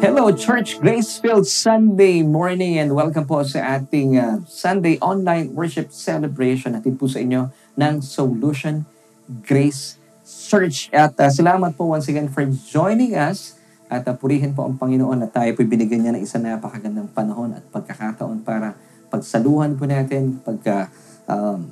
Hello, Church Gracefield Sunday morning and welcome po sa ating uh, Sunday online worship celebration natin po sa inyo ng Solution Grace Church. At uh, salamat po once again for joining us at uh, purihin po ang Panginoon na tayo po binigyan niya ng isang napakagandang panahon at pagkakataon para pagsaluhan po natin, pagka um,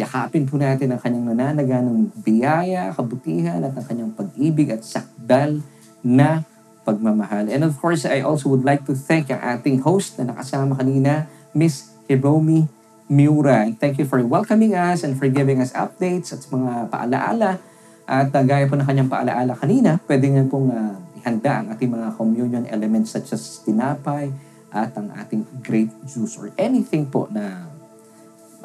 yakapin po natin ang kanyang nananaga ng biyaya, kabutihan at ang kanyang pag-ibig at sakdal na pagmamahal. And of course, I also would like to thank ang ating host na nakasama kanina, Miss Hiromi Miura. And thank you for welcoming us and for giving us updates at mga paalaala. At uh, gaya po ng kanyang paalaala kanina, pwede nga pong uh, ihanda ang ating mga communion elements such as tinapay at ang ating grape juice or anything po na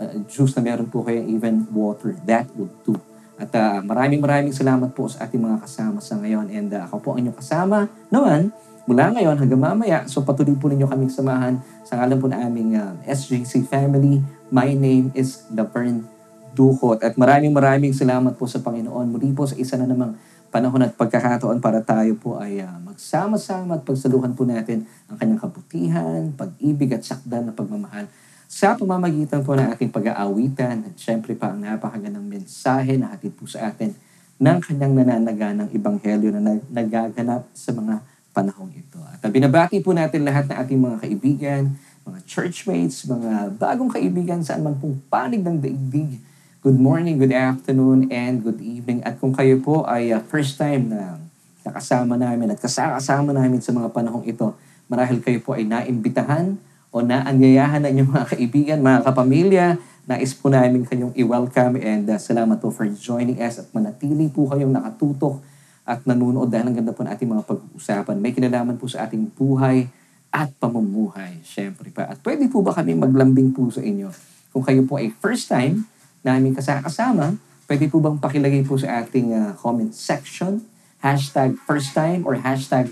uh, juice na meron po kayo, even water, that would do. At uh, maraming maraming salamat po sa ating mga kasama sa ngayon. And uh, ako po ang inyong kasama naman mula ngayon hanggang mamaya. So patuloy po ninyo kaming samahan sa ngalan po na aming uh, SJC family. My name is Laverne Duhot. At maraming maraming salamat po sa Panginoon. Muli po sa isa na namang panahon at pagkakataon para tayo po ay uh, magsama-sama at pagsaluhan po natin ang kanyang kabutihan, pag-ibig at sakdan na pagmamahal sa pamamagitan po ng ating pag-aawitan at syempre pa ang napakagandang mensahe na hatid po sa atin ng kanyang nananaga ng Ebanghelyo na nagaganap sa mga panahong ito. At binabati po natin lahat ng ating mga kaibigan, mga churchmates, mga bagong kaibigan saan man pong panig ng daigdig. Good morning, good afternoon, and good evening. At kung kayo po ay uh, first time na nakasama namin at kasama namin sa mga panahong ito, marahil kayo po ay naimbitahan o naanyayahan ng inyong mga kaibigan, mga kapamilya, nais po namin kayong i-welcome and uh, salamat po for joining us at manatili po kayong nakatutok at nanonood dahil ang ganda po ng ating mga pag-uusapan. May kinalaman po sa ating buhay at pamumuhay, syempre pa. At pwede po ba kami maglambing po sa inyo? Kung kayo po ay first time namin kasama, pwede po bang pakilagay po sa ating uh, comment section, hashtag first time or hashtag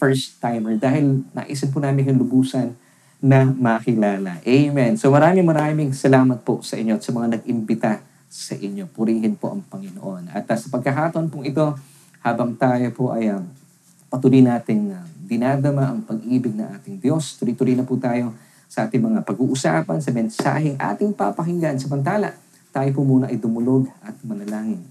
first timer dahil naisip po namin yung lubusan na makilala. Amen. So maraming maraming salamat po sa inyo at sa mga nag-imbita sa inyo. Purihin po ang Panginoon. At uh, sa pagkakataon pong ito, habang tayo po ay uh, patuloy nating uh, dinadama ang pag-ibig ng ating Diyos, tuloy-tuloy na po tayo sa ating mga pag-uusapan, sa mensaheng ating papakinggan. Samantala, tayo po muna ay dumulog at manalangin.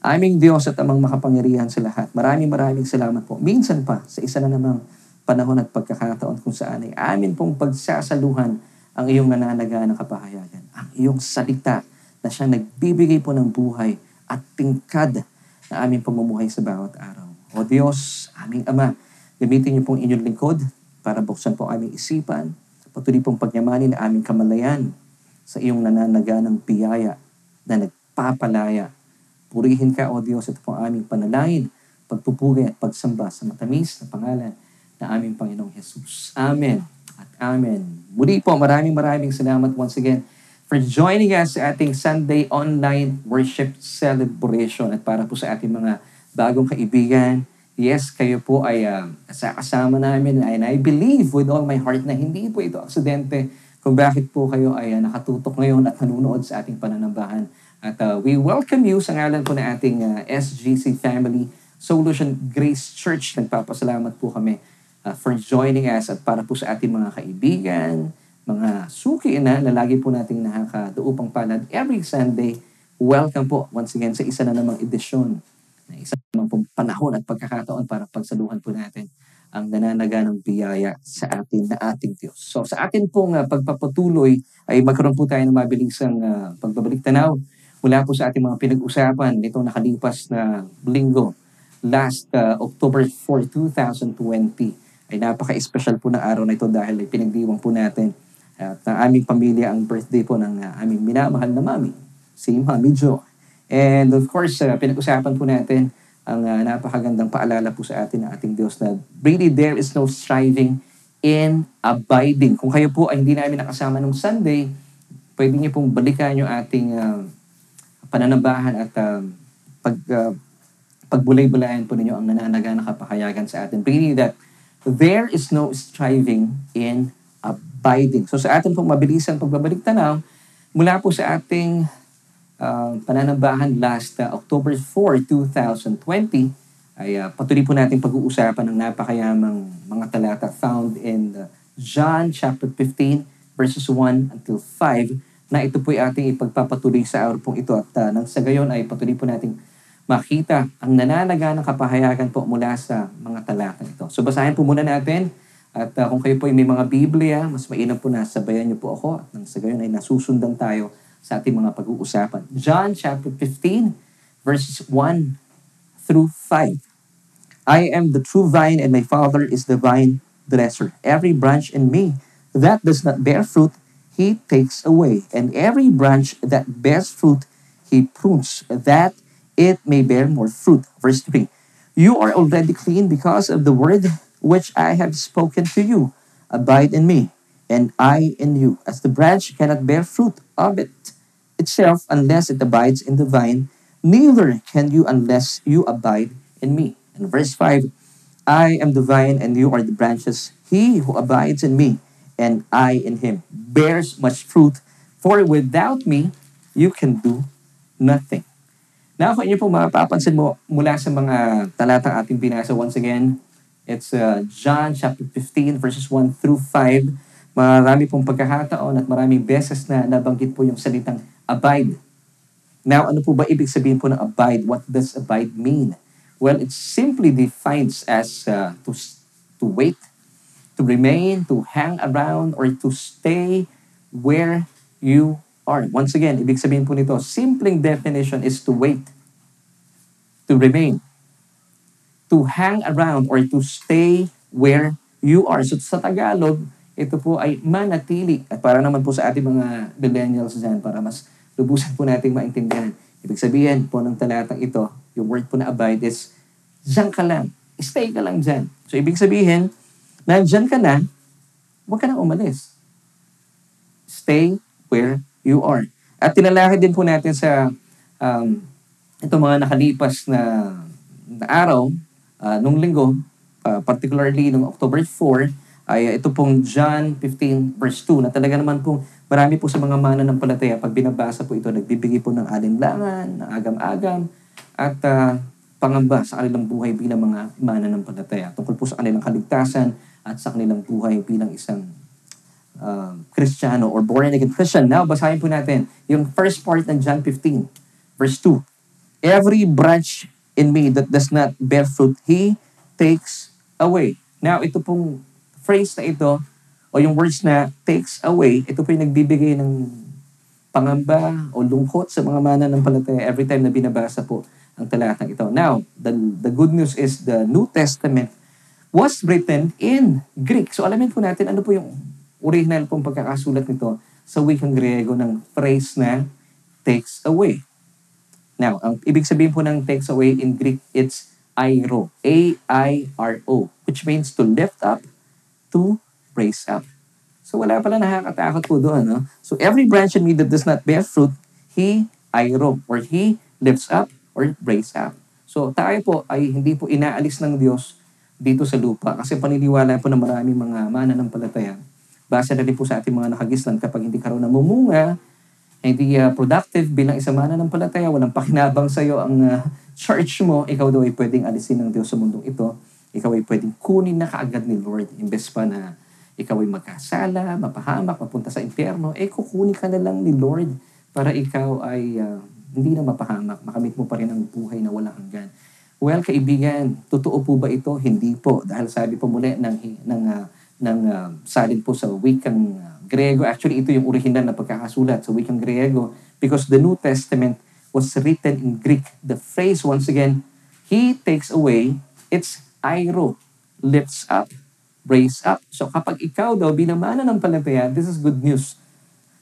Aming Diyos at amang makapangyarihan sa lahat. Maraming maraming salamat po. Minsan pa, sa isa na namang panahon at pagkakataon kung saan ay amin pong pagsasaluhan ang iyong nananaga ng kapahayagan. Ang iyong salita na siyang nagbibigay po ng buhay at tingkad na aming pamumuhay sa bawat araw. O Diyos, aming Ama, gamitin niyo pong inyong lingkod para buksan po aming isipan, patuloy pong pagyamanin na aming kamalayan sa iyong nananaga ng biyaya na nagpapalaya. Purihin ka, O Diyos, ito pong aming panalangin, pagpupugay at pagsamba sa matamis na pangalan na aming Panginoong Jesus. Amen at Amen. Muli po, maraming maraming salamat once again for joining us sa ating Sunday online worship celebration at para po sa ating mga bagong kaibigan. Yes, kayo po ay uh, kasama namin and I believe with all my heart na hindi po ito aksidente kung bakit po kayo ay uh, nakatutok ngayon at nanonood sa ating pananambahan. At uh, we welcome you sa ngalan po ng ating uh, SGC Family Solution Grace Church. Nagpapasalamat po kami uh, for joining us at para po sa ating mga kaibigan, mga suki na na lagi po nating nakakaduupang palad every Sunday. Welcome po once again sa isa na namang edisyon na isa namang panahon at pagkakataon para pagsaluhan po natin ang nananaga ng biyaya sa atin na ating Diyos. So sa atin pong uh, pagpapatuloy ay magkaroon po tayo ng mabilisang uh, pagbabalik tanaw mula po sa ating mga pinag-usapan nitong nakalipas na linggo last uh, October 4, 2020 ay napaka-special po ng araw na ito dahil ay pinagdiwang po natin at ang aming pamilya ang birthday po ng uh, aming minamahal na mami, si Mami Jo. And of course, uh, pinag-usapan po natin ang uh, napakagandang paalala po sa atin ng ating Diyos na really there is no striving in abiding. Kung kayo po ay hindi namin nakasama nung Sunday, pwede niyo pong balikan yung ating uh, pananabahan at uh, pag, uh, pagbulay-bulayan po ninyo ang nananaga na kapahayagan sa atin. Really that there is no striving in abiding. So sa atin pong mabilisan pagbabalik tanaw, mula po sa ating uh, pananambahan last uh, October 4, 2020, ay uh, patuloy po natin pag-uusapan ng napakayamang mga talata found in uh, John chapter 15 verses 1 until 5 na ito po ay ating ipagpapatuloy sa araw pong ito at uh, nang sa gayon ay patuloy po nating makita ang nananaga ng kapahayagan po mula sa mga talata ito. So basahin po muna natin at uh, kung kayo po ay may mga Biblia, mas mainam po na sabayan niyo po ako at nang sa gayon ay nasusundan tayo sa ating mga pag-uusapan. John chapter 15 verses 1 through 5. I am the true vine and my Father is the vine dresser. Every branch in me that does not bear fruit, he takes away. And every branch that bears fruit, he prunes, that it may bear more fruit. Verse 3. You are already clean because of the word which I have spoken to you. Abide in me, and I in you. As the branch cannot bear fruit of it itself unless it abides in the vine, neither can you unless you abide in me. And verse 5, I am the vine and you are the branches. He who abides in me and I in him bears much fruit, for without me, you can do nothing. Now, kung inyo po mapapansin mo mula sa mga talatang ating binasa once again, it's uh, John chapter 15 verses 1 through 5. Marami pong pagkakataon at maraming beses na nabanggit po yung salitang abide. Now, ano po ba ibig sabihin po ng abide? What does abide mean? Well, it simply defines as uh, to, to wait, to remain, to hang around, or to stay where you are. Once again, ibig sabihin po nito, simpleng definition is to wait, to remain, to hang around, or to stay where you are. So sa Tagalog, ito po ay manatili. At para naman po sa ating mga millennials dyan, para mas lubusan po nating maintindihan. Ibig sabihin po ng talatang ito, yung word po na abide is, dyan ka lang. Stay ka lang dyan. So, ibig sabihin, nandyan ka na, huwag ka na umalis. Stay where you are. At tinalakad din po natin sa um, ito mga nakalipas na, na araw, uh, nung linggo, uh, particularly nung October 4, ay ito pong John 15 verse 2 na talaga naman pong marami po sa mga mana ng palataya pag binabasa po ito nagbibigay po ng alinlangan, ng agam-agam at uh, pangamba sa kanilang buhay bilang mga mana ng palataya tungkol po sa kanilang kaligtasan at sa kanilang buhay bilang isang uh, Kristiyano or born again Christian. Now, basahin po natin yung first part ng John 15 verse 2. Every branch in me that does not bear fruit, He takes away. Now, ito pong phrase na ito, o yung words na takes away, ito po yung nagbibigay ng pangamba o lungkot sa mga mana ng palataya every time na binabasa po ang talatang ito. Now, the, the good news is the New Testament was written in Greek. So alamin po natin ano po yung original pong pagkakasulat nito sa wikang Griego ng phrase na takes away. Now, ang ibig sabihin po ng takes away in Greek, it's airo. A-I-R-O, which means to lift up, to raise up. So wala pala nakakatakot po doon. No? So every branch in me that does not bear fruit, he airo, or he lifts up, or raise up. So tayo po ay hindi po inaalis ng Diyos dito sa lupa kasi paniniwala po ng maraming mga mananampalataya. Base na rin po sa ating mga nakagislan kapag hindi ka raw namumunga, hindi uh, productive bilang isang mananampalataya, walang pakinabang sa iyo ang uh, church mo, ikaw daw ay pwedeng alisin ng Diyos sa mundong ito ikaw ay pwedeng kunin na kaagad ni Lord. Imbes pa na ikaw ay magkasala, mapahamak, mapunta sa impyerno, eh kukunin ka na lang ni Lord para ikaw ay uh, hindi na mapahamak, makamit mo pa rin ang buhay na walang hanggan. Well, kaibigan, totoo po ba ito? Hindi po. Dahil sabi po muli ng, ng, uh, ng uh, salin po sa wikang uh, Grego. Actually, ito yung original na pagkakasulat sa wikang Grego because the New Testament was written in Greek. The phrase, once again, He takes away, it's Airo, lifts up, raise up. So kapag ikaw daw bilang mananampalataya, this is good news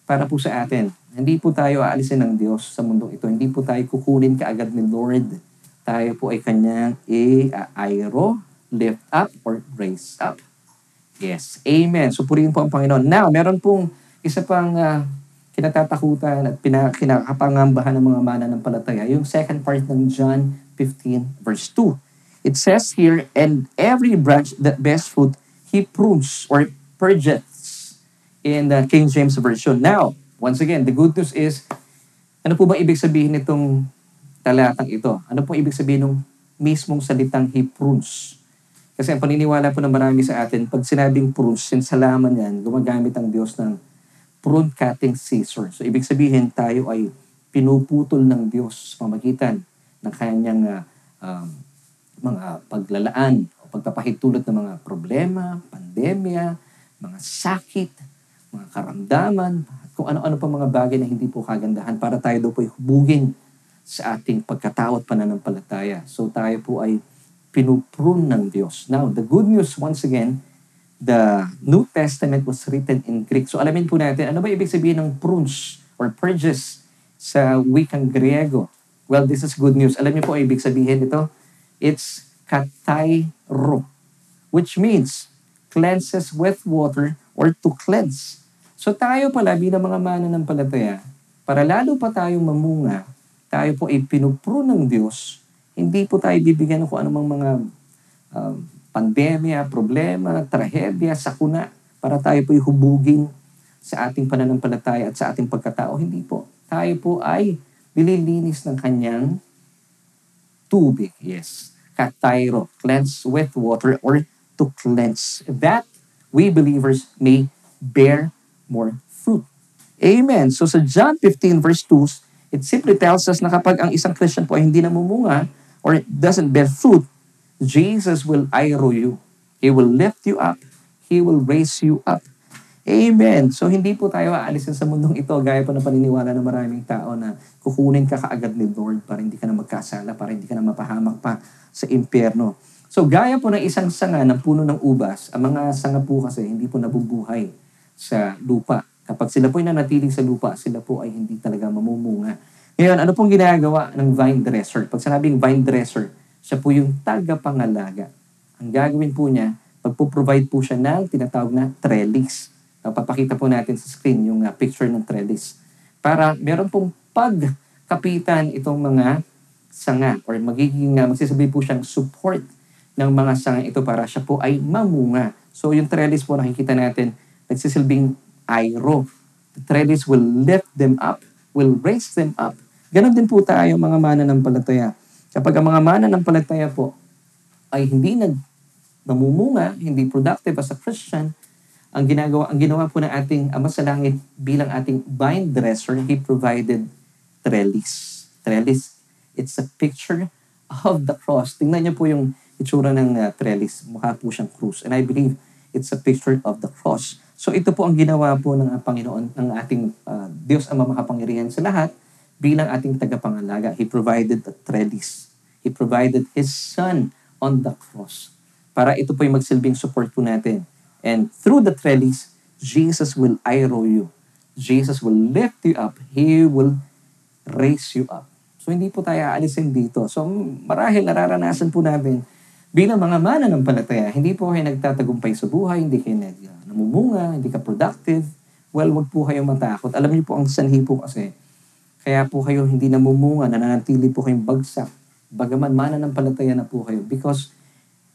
para po sa atin. Hindi po tayo aalisin ng Diyos sa mundong ito. Hindi po tayo kukunin kaagad ni Lord. Tayo po ay kanyang i-airo, lift up, or raise up. Yes. Amen. So purihin po ang Panginoon. Now, meron pong isa pang uh, kinatatakutan at pina, kinakapangambahan ng mga mananampalataya. Yung second part ng John 15 verse 2. It says here, and every branch that bears fruit, he prunes or purges in the King James Version. Now, once again, the good news is, ano po ba ibig sabihin nitong talatang ito? Ano po ibig sabihin ng mismong salitang he prunes. Kasi ang paniniwala po ng marami sa atin, pag sinabing prunes, sinsalaman yan, gumagamit ang Diyos ng prune cutting scissor. So ibig sabihin tayo ay pinuputol ng Diyos pamagitan ng kanyang uh, um, mga paglalaan o pagpapahitulot ng mga problema, pandemya, mga sakit, mga karamdaman, kung ano-ano pa mga bagay na hindi po kagandahan para tayo daw po ay hubugin sa ating pagkatao at pananampalataya. So tayo po ay pinuprune ng Diyos. Now, the good news once again, the New Testament was written in Greek. So alamin po natin, ano ba ibig sabihin ng prunes or purges sa wikang Griego? Well, this is good news. Alam niyo po ibig sabihin ito? It's katairo, which means cleanses with water or to cleanse. So tayo pala bilang mga mananampalataya, para lalo pa tayong mamunga, tayo po ay pinupro ng Diyos, hindi po tayo bibigyan ng kung anumang mga um, pandemya, problema, trahedya, sakuna, para tayo po ay hubugin sa ating pananampalataya at sa ating pagkatao. Hindi po. Tayo po ay nililinis ng kanyang tubig. Yes. Katairo. Cleanse with water or to cleanse. That we believers may bear more fruit. Amen. So sa John 15 verse 2, it simply tells us na kapag ang isang Christian po ay hindi namumunga or doesn't bear fruit, Jesus will airo you. He will lift you up. He will raise you up. Amen. So hindi po tayo aalisin sa mundong ito gaya po ng paniniwala ng maraming tao na kukunin ka kaagad ni Lord para hindi ka na magkasala, para hindi ka na mapahamak pa sa impyerno. So gaya po ng isang sanga ng puno ng ubas, ang mga sanga po kasi hindi po nabubuhay sa lupa. Kapag sila po ay nanatiling sa lupa, sila po ay hindi talaga mamumunga. Ngayon, ano pong ginagawa ng vine dresser? Pag sinabing vine dresser, siya po yung tagapangalaga. Ang gagawin po niya, magpo-provide po siya ng tinatawag na trellis. Papakita po natin sa screen yung uh, picture ng trellis. Para meron pong pagkapitan itong mga sanga or magiging, uh, magsisabi po siyang support ng mga sanga ito para siya po ay mamunga. So yung trellis po nakikita natin, nagsisilbing airo. The trellis will lift them up, will raise them up. Ganon din po tayo mga mana ng palataya. Kapag ang mga mana ng palataya po ay hindi nag namumunga, hindi productive as a Christian, ang ginagawa ang ginawa po ng ating Ama sa Langit bilang ating vine dresser, He provided trellis. Trellis, it's a picture of the cross. Tingnan niyo po yung itsura ng uh, trellis. Mukha po siyang krus. And I believe it's a picture of the cross. So ito po ang ginawa po ng Panginoon, ng ating uh, Diyos ang makapangyarihan sa lahat bilang ating tagapangalaga. He provided a trellis. He provided His Son on the cross. Para ito po yung magsilbing support po natin And through the trellis, Jesus will aero you. Jesus will lift you up. He will raise you up. So hindi po tayo aalisin dito. So marahil nararanasan po natin bilang mga mana ng palataya, hindi po kayo nagtatagumpay sa buhay, hindi kayo nag, uh, namumunga, hindi ka productive. Well, wag po kayo matakot. Alam niyo po ang sanhi po kasi. Kaya po kayo hindi namumunga, nananatili po kayong bagsak. Bagaman mana ng palataya na po kayo. Because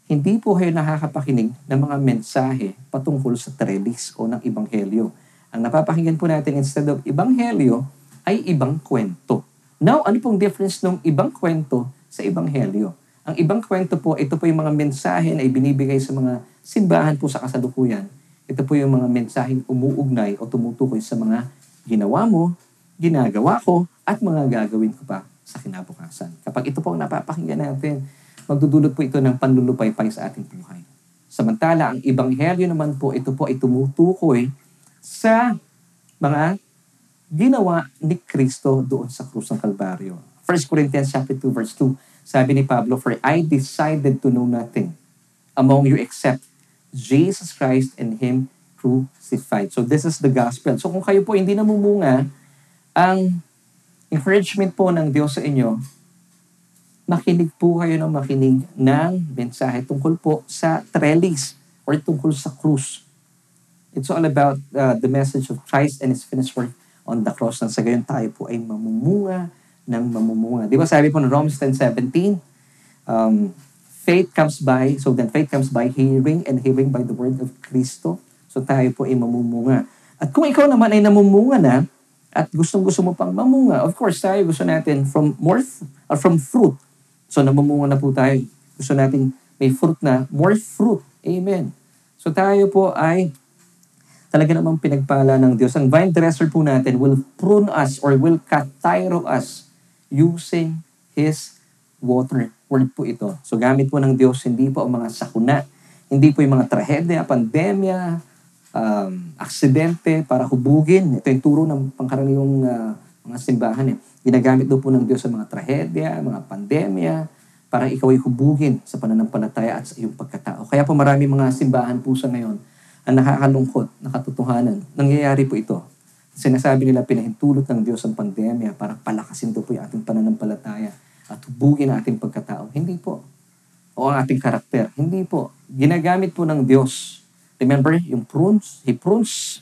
hindi po kayo nakakapakinig ng mga mensahe patungkol sa trellis o ng ibanghelyo. Ang napapakinggan po natin instead of ibanghelyo ay ibang kwento. Now, ano pong difference ng ibang kwento sa ibanghelyo? Ang ibang kwento po, ito po yung mga mensahe na ibinibigay sa mga simbahan po sa kasalukuyan. Ito po yung mga mensaheng umuugnay o tumutukoy sa mga ginawa mo, ginagawa ko, at mga gagawin ko pa sa kinabukasan. Kapag ito po ang napapakinggan natin, magdudulot po ito ng panlulupaypay sa ating buhay. Samantala, ang ibanghelyo naman po, ito po ay tumutukoy sa mga ginawa ni Kristo doon sa krus ng Kalbaryo. 1 Corinthians chapter 2 verse 2, sabi ni Pablo, For I decided to know nothing among you except Jesus Christ and Him crucified. So this is the gospel. So kung kayo po hindi namumunga, ang encouragement po ng Diyos sa inyo, makinig po kayo ng makinig ng mensahe tungkol po sa trellis or tungkol sa krus. It's all about uh, the message of Christ and His finished work on the cross. Nang sa gayon tayo po ay mamumunga ng mamumunga. Di ba sabi po ng Romans 10.17, um, faith comes by, so then faith comes by hearing and hearing by the word of Kristo. So tayo po ay mamumunga. At kung ikaw naman ay namumunga na, at gustong gusto mo pang mamunga, of course tayo gusto natin from more, or from fruit So namumunga na po tayo. Gusto nating may fruit na, more fruit. Amen. So tayo po ay talaga namang pinagpala ng Diyos. Ang vine dresser po natin will prune us or will katayro us using His water. Word po ito. So gamit po ng Diyos, hindi po ang mga sakuna, hindi po yung mga trahedya, pandemya, um, aksidente para hubugin. Ito yung turo ng pangkaraniwang uh, mga simbahan. Eh. Ginagamit daw po ng Diyos sa mga trahedya, mga pandemya, para ikaw ay hubugin sa pananampalataya at sa iyong pagkatao. Kaya po marami mga simbahan po sa ngayon ang nakakalungkot na katotohanan. Nangyayari po ito. Sinasabi nila pinahintulot ng Diyos ang pandemya para palakasin daw po yung ating pananampalataya at hubugin ang ating pagkatao. Hindi po. O ang ating karakter. Hindi po. Ginagamit po ng Diyos. Remember, yung prunes, He prunes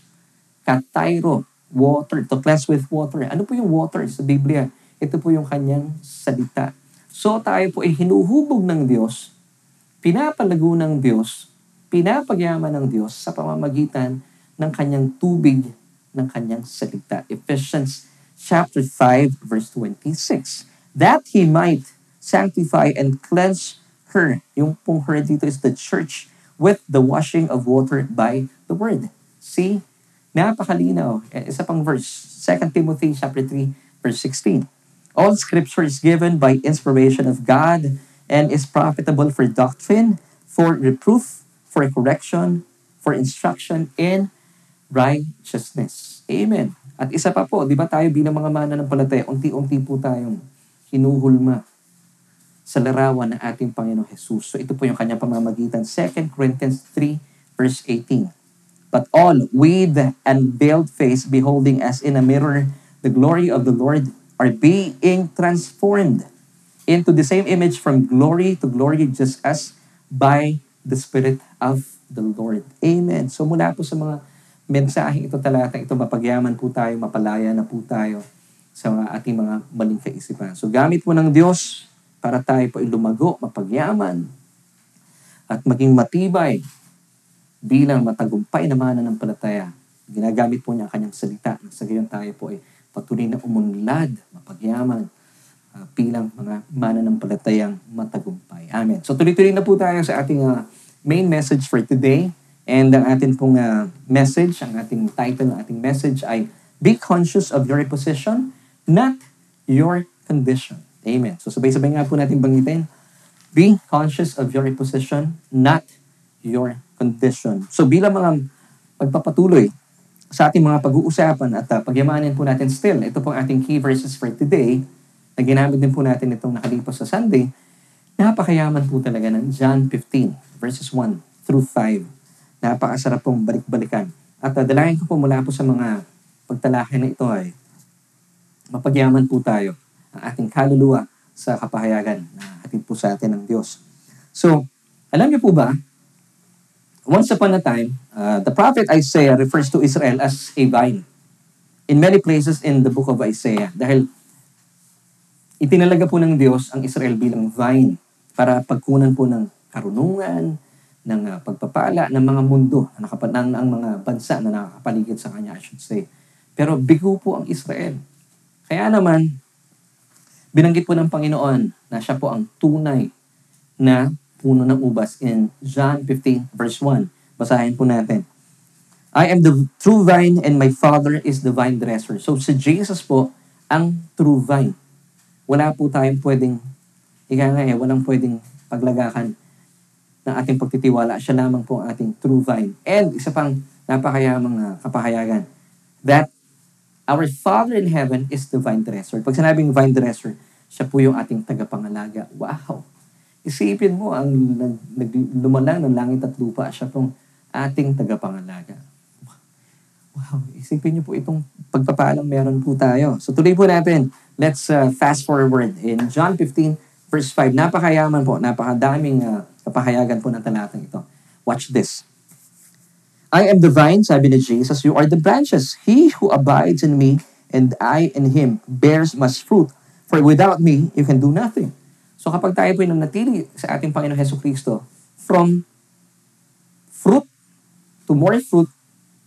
katairo, water, to cleanse with water. Ano po yung water sa Biblia? Ito po yung kanyang salita. So tayo po ay hinuhubog ng Diyos, pinapalago ng Diyos, pinapagyaman ng Diyos sa pamamagitan ng kanyang tubig, ng kanyang salita. Ephesians chapter 5 verse 26. That he might sanctify and cleanse her. Yung pong her dito is the church with the washing of water by the word. See? Napakalinaw. Eh, isa pang verse. 2 Timothy chapter 3 verse 16. All scripture is given by inspiration of God and is profitable for doctrine, for reproof, for correction, for instruction in righteousness. Amen. At isa pa po, di ba tayo bilang mga mana ng palataya, unti-unti po tayong hinuhulma sa larawan ng ating Panginoong Jesus. So ito po yung kanyang pamamagitan. 2 Corinthians 3 verse 18. But all with unveiled face beholding as in a mirror the glory of the Lord are being transformed into the same image from glory to glory just as by the Spirit of the Lord. Amen. So mula po sa mga mensaheng ito talata, ito mapagyaman po tayo, mapalaya na po tayo sa ating mga maling kaisipan. So gamit po ng Diyos para tayo po lumago, mapagyaman, at maging matibay bilang matagumpay na mananampalataya. Ginagamit po niya ang kanyang salita. Sa gayon tayo po ay patuloy na umunlad, mapagyaman, uh, bilang mga mananampalatayang matagumpay. Amen. So tuloy-tuloy na po tayo sa ating uh, main message for today. And ang ating pong uh, message, ang ating title ng ating message ay Be conscious of your position, not your condition. Amen. So sabay-sabay nga po natin banggitin. Be conscious of your position, not your condition. So bilang mga pagpapatuloy sa ating mga pag-uusapan at uh, pagyamanin po natin still. Ito pong ating key verses for today na ginamit din po natin itong nakalipas sa Sunday. Napakayaman po talaga ng John 15 verses 1 through 5. Napakasarap pong balik-balikan. At uh, dalayan ko po mula po sa mga pagtalakay na ito ay mapagyaman po tayo ang ating kaluluwa sa kapahayagan na hatid po sa atin ng Diyos. So, alam niyo po ba Once upon a time, uh, the prophet Isaiah refers to Israel as a vine. In many places in the book of Isaiah. Dahil itinalaga po ng Diyos ang Israel bilang vine para pagkunan po ng karunungan, ng uh, pagpapala ng mga mundo, ng, ng, ng mga bansa na nakakapaligid sa kanya, I should say. Pero bigo po ang Israel. Kaya naman, binanggit po ng Panginoon na siya po ang tunay na puno ng ubas in John 15 verse 1. Basahin po natin. I am the true vine and my father is the vine dresser. So si Jesus po ang true vine. Wala po tayong pwedeng, ika nga eh, walang pwedeng paglagakan ng ating pagtitiwala. Siya lamang po ang ating true vine. And isa pang napakayamang uh, kapahayagan, that our Father in heaven is the vine dresser. Pag sinabing vine dresser, siya po yung ating tagapangalaga. Wow! Isipin mo, ang lumalang ng langit at lupa, siya pong ating tagapangalaga. Wow, isipin niyo po itong pagpapalang meron po tayo. So tuloy po natin. Let's uh, fast forward. In John 15, verse 5, napakayaman po, napakadaming uh, kapahayagan po ng talatang ito. Watch this. I am the vine, sabi ni Jesus, you are the branches. He who abides in me and I in him bears much fruit. For without me, you can do nothing. So kapag tayo po nanatili sa ating Panginoon Heso Kristo, from fruit to more fruit,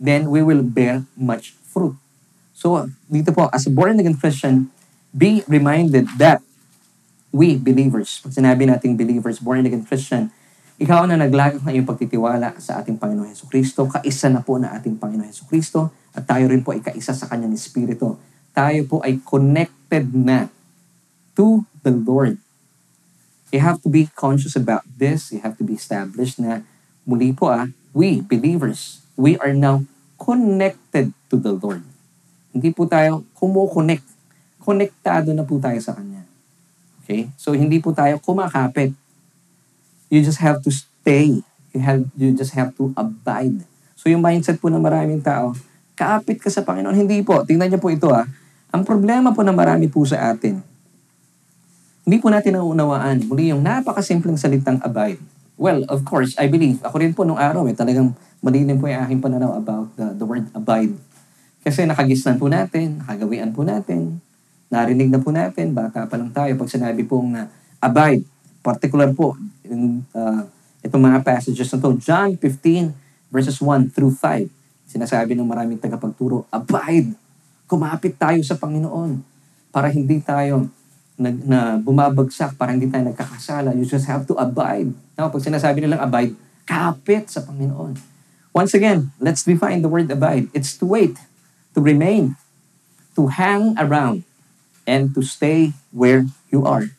then we will bear much fruit. So dito po, as a born-again Christian, be reminded that We, believers. Pag sinabi nating believers, born again Christian, ikaw na naglagak ng iyong pagtitiwala sa ating Panginoon Heso Kristo, kaisa na po na ating Panginoon Heso Kristo, at tayo rin po ay kaisa sa Kanyang Espiritu. Tayo po ay connected na to the Lord. You have to be conscious about this. You have to be established na muli po ah, we, believers, we are now connected to the Lord. Hindi po tayo kumo-connect. Konektado na po tayo sa Kanya. Okay? So, hindi po tayo kumakapit. You just have to stay. You, have, you just have to abide. So, yung mindset po ng maraming tao, kaapit ka sa Panginoon. Hindi po. Tingnan niyo po ito ah. Ang problema po ng marami po sa atin, hindi po natin nauunawaan. Muli yung napakasimpleng salitang abide. Well, of course, I believe, ako rin po nung araw, eh, talagang malilim po yung aking pananaw about the, the word abide. Kasi nakagisnan po natin, nakagawian po natin, narinig na po natin, bata pa lang tayo, pag sinabi pong uh, abide, particular po, in, uh, itong mga passages na to, John 15, verses 1 through 5, sinasabi ng maraming tagapagturo, abide, kumapit tayo sa Panginoon para hindi tayo nag, na bumabagsak, para hindi tayo nagkakasala. You just have to abide. Now, pag sinasabi nilang abide, kapit sa Panginoon. Once again, let's define the word abide. It's to wait, to remain, to hang around, and to stay where you are.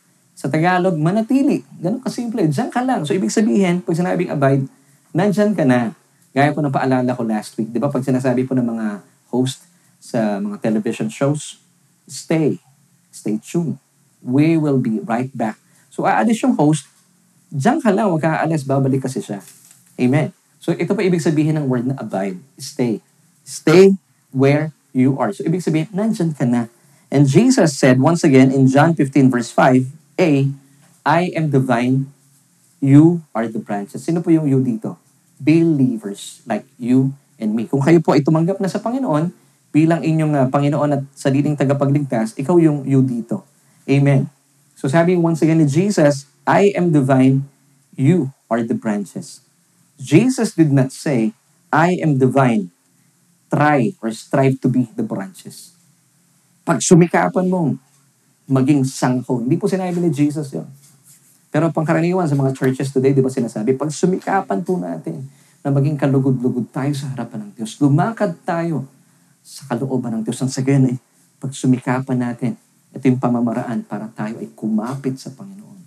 Sa Tagalog, manatili. Ganun kasimple. Diyan ka lang. So, ibig sabihin, pag sinabing abide, nandyan ka na. Gaya po ng paalala ko last week. Di ba? Pag sinasabi po ng mga host sa mga television shows, stay. Stay tuned. We will be right back. So, aalis yung host, diyan ka lang, huwag ka aalis, babalik kasi siya. Amen. So, ito pa ibig sabihin ng word na abide. Stay. Stay where you are. So, ibig sabihin, nandyan ka na. And Jesus said, once again, in John 15 verse 5, A, I am the vine, you are the branches. Sino po yung you dito? Believers like you and me. Kung kayo po ay tumanggap na sa Panginoon, bilang inyong uh, Panginoon at sariling tagapagligtas, ikaw yung you dito. Amen. So sabi once again ni Jesus, I am the vine, you are the branches. Jesus did not say, I am the vine, try or strive to be the branches. Pag sumikapan mong maging sangko, hindi po sinabi ni Jesus yun. Pero pangkaraniwan sa mga churches today, di ba sinasabi, pag sumikapan po natin na maging kalugod-lugod tayo sa harapan ng Diyos, lumakad tayo sa kalooban ng Diyos. Ang sagayon ay pag sumikapan natin, ito yung pamamaraan para tayo ay kumapit sa Panginoon.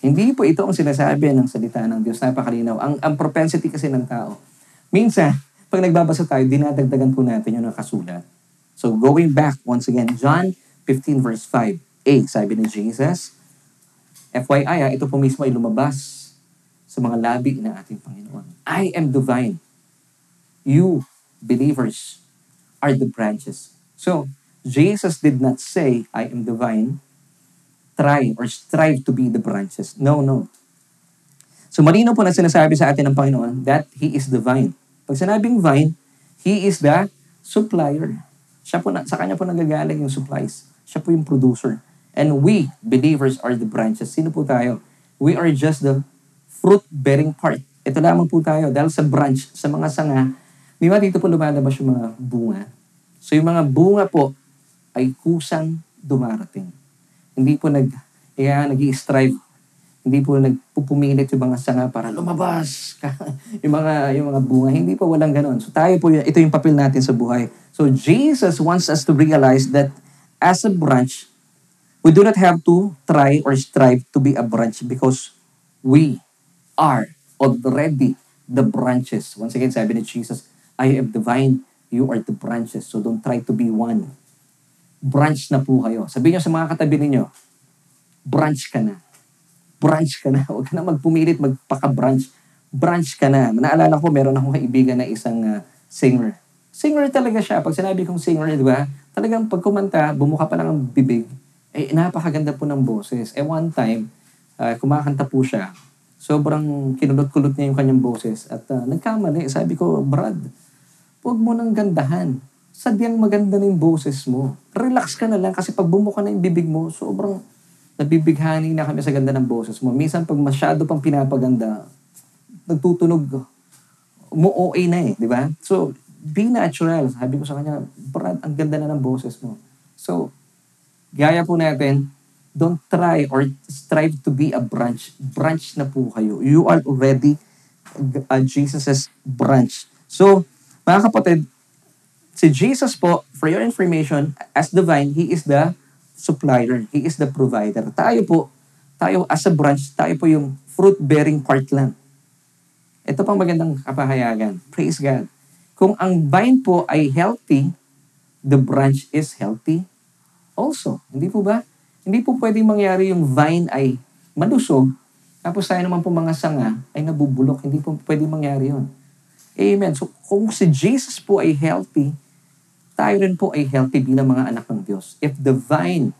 Hindi po ito ang sinasabi ng salita ng Diyos. Napakalinaw. Ang, ang propensity kasi ng tao. Minsan, pag nagbabasa tayo, dinadagdagan po natin yung nakasulat. So going back once again, John 15 verse 5a, sabi ni Jesus, FYI, ah, ito po mismo ay lumabas sa mga labi ng ating Panginoon. I am the vine. You, believers, are the branches. So, Jesus did not say, I am the vine, try or strive to be the branches. No, no. So malino po na sinasabi sa atin ng Panginoon that He is the vine. Pag sinabing vine, He is the supplier. Siya po na, sa Kanya po nagagaling yung supplies. Siya po yung producer. And we, believers, are the branches. Sino po tayo? We are just the fruit-bearing part. Ito lamang po tayo. Dahil sa branch, sa mga sanga, di ba dito po lumalabas yung mga bunga? So yung mga bunga po, ay kusang dumarating. Hindi po nag, kaya nag strive hindi po nagpupumilit yung mga sanga para lumabas yung mga yung mga bunga. Hindi po walang ganon. So tayo po, ito yung papel natin sa buhay. So Jesus wants us to realize that as a branch, we do not have to try or strive to be a branch because we are already the branches. Once again, sabi ni Jesus, I am the vine, you are the branches. So don't try to be one branch na po kayo. Sabihin nyo sa mga katabi ninyo, branch ka na. Branch ka na. Huwag ka na magpumilit, magpaka-branch. Branch ka na. Naalala ko, meron akong kaibigan na isang uh, singer. Singer talaga siya. Pag sinabi kong singer, di ba? Talagang pag kumanta, bumuka pa lang ang bibig. Eh, napakaganda po ng boses. Eh, one time, uh, kumakanta po siya. Sobrang kinulot-kulot niya yung kanyang boses. At uh, nagkamali. Sabi ko, Brad, huwag mo nang gandahan sadyang maganda na yung boses mo. Relax ka na lang kasi pag bumuka na yung bibig mo, sobrang nabibighani na kami sa ganda ng boses mo. Minsan pag masyado pang pinapaganda, nagtutunog mo OA na eh, di ba? So, be natural. Sabi ko sa kanya, Brad, ang ganda na ng boses mo. So, gaya po natin, don't try or strive to be a branch. Branch na po kayo. You are already uh, Jesus' branch. So, mga kapatid, si Jesus po, for your information, as the vine, He is the supplier. He is the provider. Tayo po, tayo as a branch, tayo po yung fruit-bearing part lang. Ito pang magandang kapahayagan. Praise God. Kung ang vine po ay healthy, the branch is healthy also. Hindi po ba? Hindi po pwedeng mangyari yung vine ay malusog, tapos tayo naman po mga sanga ay nabubulok. Hindi po pwedeng mangyari yun. Amen. So kung si Jesus po ay healthy, tayo rin po ay healthy bilang mga anak ng Diyos. If the vine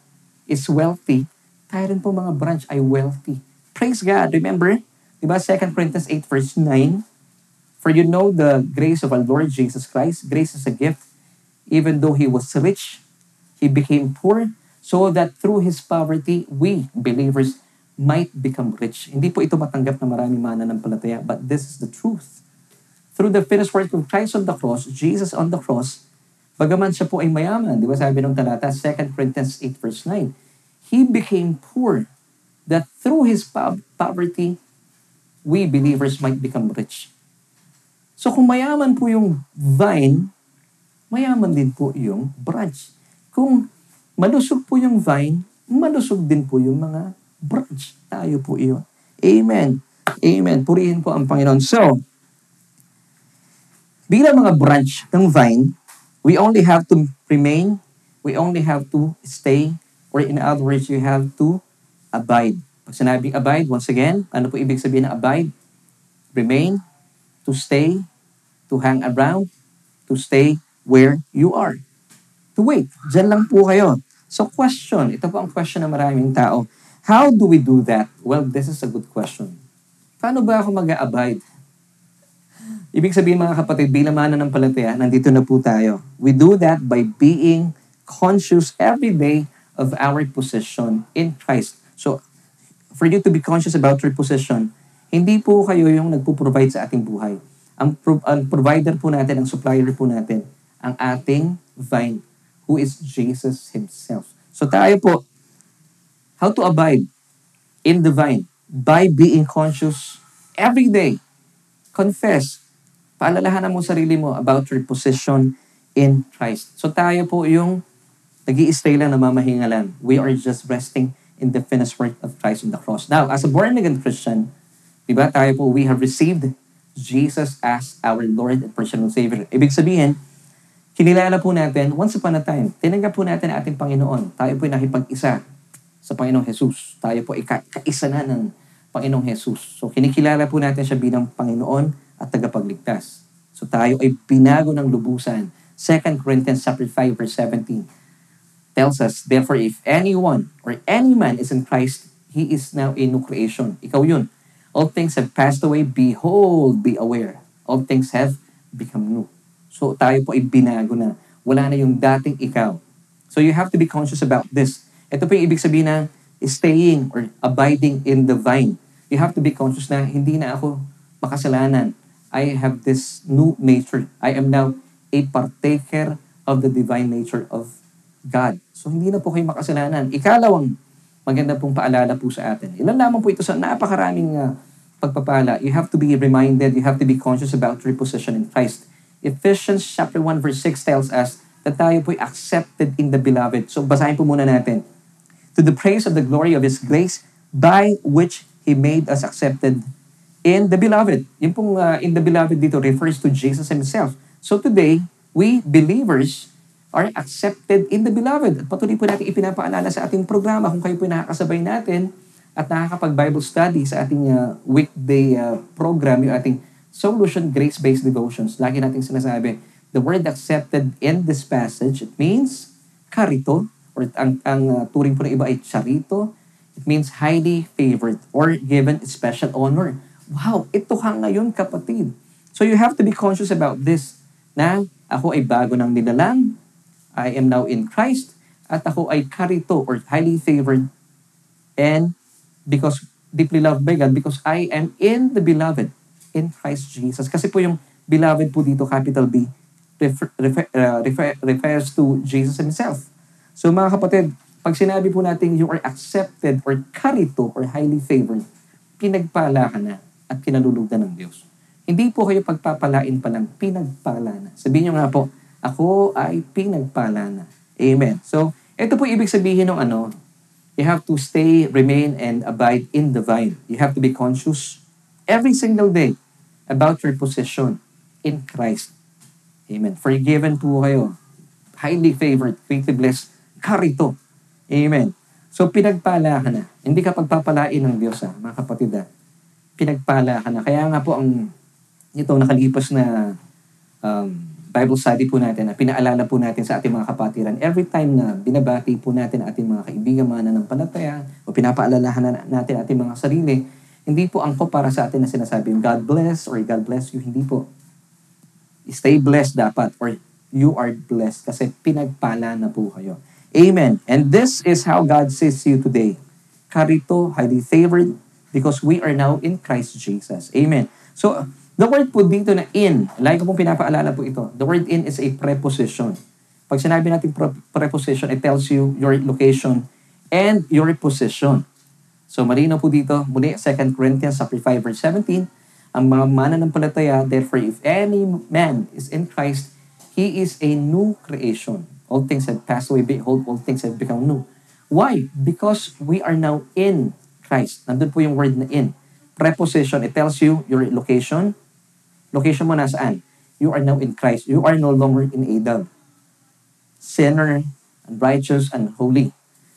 is wealthy, tayo rin po mga branch ay wealthy. Praise God. Remember, di ba 2 Corinthians 8 verse 9, For you know the grace of our Lord Jesus Christ. Grace is a gift. Even though He was rich, He became poor so that through His poverty, we, believers, might become rich. Hindi po ito matanggap na maraming mananampalataya, but this is the truth. Through the finished work of Christ on the cross, Jesus on the cross, bagaman siya po ay mayaman, di ba sabi ng talata, 2 Corinthians 8 verse 9, He became poor that through His po- poverty, we believers might become rich. So kung mayaman po yung vine, mayaman din po yung branch. Kung malusog po yung vine, malusog din po yung mga branch. Tayo po iyon. Amen. Amen. Purihin po ang Panginoon. So, bilang mga branch ng vine, we only have to remain, we only have to stay, or in other words, you have to abide. Pag sinabing abide, once again, ano po ibig sabihin ng abide? Remain, to stay, to hang around, to stay where you are. To wait. Diyan lang po kayo. So question, ito po ang question ng maraming tao. How do we do that? Well, this is a good question. Paano ba ako mag-abide? Ibig sabihin mga kapatid, bilang mananampalataya, nandito na po tayo. We do that by being conscious every day of our position in Christ. So, for you to be conscious about your position, hindi po kayo yung nagpo-provide sa ating buhay. Ang, pro- ang provider po natin, ang supplier po natin, ang ating vine, who is Jesus Himself. So tayo po, how to abide in the vine? By being conscious every day. Confess. Paalalahanan mo sarili mo about your position in Christ. So tayo po yung nag stay lang na mamahingalan. We are just resting in the finished work of Christ on the cross. Now, as a born-again Christian, di ba tayo po, we have received Jesus as our Lord and personal Savior. Ibig sabihin, kinilala po natin, once upon a time, tinanggap po natin ating Panginoon. Tayo po ay nakipag-isa sa Panginoong Jesus. Tayo po ay ka- kaisa na ng Panginoong Jesus. So, kinikilala po natin siya bilang Panginoon at tagapagligtas. So, tayo ay binago ng lubusan. 2 Corinthians chapter 5 verse 17 tells us, Therefore, if anyone or any man is in Christ, he is now a new creation. Ikaw yun. All things have passed away. Behold, be aware. All things have become new. So tayo po ay binago na. Wala na yung dating ikaw. So you have to be conscious about this. Ito po yung ibig sabihin ng staying or abiding in the vine. You have to be conscious na hindi na ako makasalanan. I have this new nature. I am now a partaker of the divine nature of God. So hindi na po kayo makasalanan. Ikalawang maganda pong paalala po sa atin. Ilan lamang po ito sa napakaraming uh, pagpapala. You have to be reminded, you have to be conscious about your position in Christ. Ephesians chapter 1 verse 6 tells us that tayo po'y accepted in the beloved. So basahin po muna natin. To the praise of the glory of His grace by which He made us accepted in the beloved. Yung pong uh, in the beloved dito refers to Jesus Himself. So today, we believers are accepted in the beloved. At patuloy po natin ipinapaalala sa ating programa kung kayo po nakakasabay natin at nakakapag-Bible study sa ating uh, weekday uh, program, yung ating Solution Grace-Based Devotions. Lagi nating sinasabi, the word accepted in this passage, it means karito, or ang, ang uh, turing po ng iba ay charito. It means highly favored or given special honor. Wow, ito ka ngayon kapatid. So you have to be conscious about this na ako ay bago ng nilalang, I am now in Christ, at ako ay karito or highly favored and because deeply loved by God because I am in the beloved in Christ Jesus. Kasi po yung beloved po dito, capital B, refer, refer, uh, refer, refers to Jesus Himself. So mga kapatid, Pag sinabi po natin you are accepted or karito or highly favored, pinagpala ka na at kinalulugdan ng Diyos. Hindi po kayo pagpapalain pa ng pinagpala na. Sabihin nyo nga po, ako ay pinagpala na. Amen. So, ito po ibig sabihin ng ano, you have to stay, remain, and abide in the vine. You have to be conscious every single day about your position in Christ. Amen. Forgiven po kayo. Highly favored, greatly blessed. Karito. Amen. So, pinagpala ka na. Hindi ka pagpapalain ng Diyos, ha, mga kapatid. Ha. Pinagpala ka na. Kaya nga po, ang ito nakalipas na um, Bible study po natin na pinaalala po natin sa ating mga kapatiran every time na binabati po natin ating mga kaibigan mga palataya o pinapaalalahan na natin ating mga sarili, hindi po angko para sa atin na sinasabi God bless or God bless you. Hindi po. Stay blessed dapat or you are blessed kasi pinagpala na po kayo. Amen. And this is how God sees you today. Karito, highly favored, because we are now in Christ Jesus. Amen. So, the word po dito na in, like ko pong pinapaalala po ito, the word in is a preposition. Pag sinabi natin preposition, it tells you your location and your position. So, marino po dito, muli, 2 Corinthians 5 verse 17, ang mga mananampalataya, therefore, if any man is in Christ, he is a new creation. All things have passed away. Behold, all things have become new. Why? Because we are now in Christ. Nandun po yung word na in. Preposition, it tells you your location. Location mo nasaan? You are now in Christ. You are no longer in Adam. Sinner, and righteous, and holy.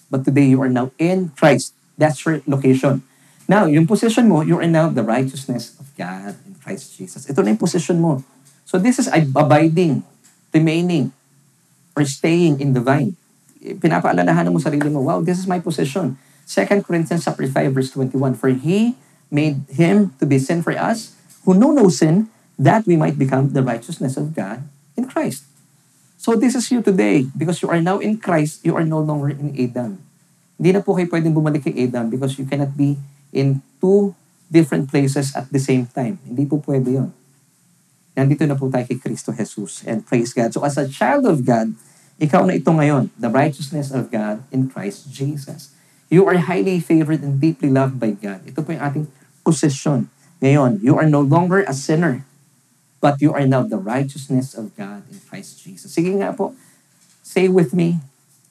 But today, you are now in Christ. That's your location. Now, yung position mo, you are now the righteousness of God in Christ Jesus. Ito na yung position mo. So this is abiding, remaining, or staying in the vine. Pinapaalalahan mo sarili mo, wow, this is my position. 2 Corinthians chapter 5 verse 21, For He made Him to be sin for us, who know no sin, that we might become the righteousness of God in Christ. So this is you today. Because you are now in Christ, you are no longer in Adam. Hindi na po kayo pwedeng bumalik kay Adam because you cannot be in two different places at the same time. Hindi po pwede yon. Nandito na po tayo kay Kristo Jesus. And praise God. So as a child of God, ikaw na ito ngayon, the righteousness of God in Christ Jesus. You are highly favored and deeply loved by God. Ito po yung ating position. Ngayon, you are no longer a sinner, but you are now the righteousness of God in Christ Jesus. Sige nga po, say with me,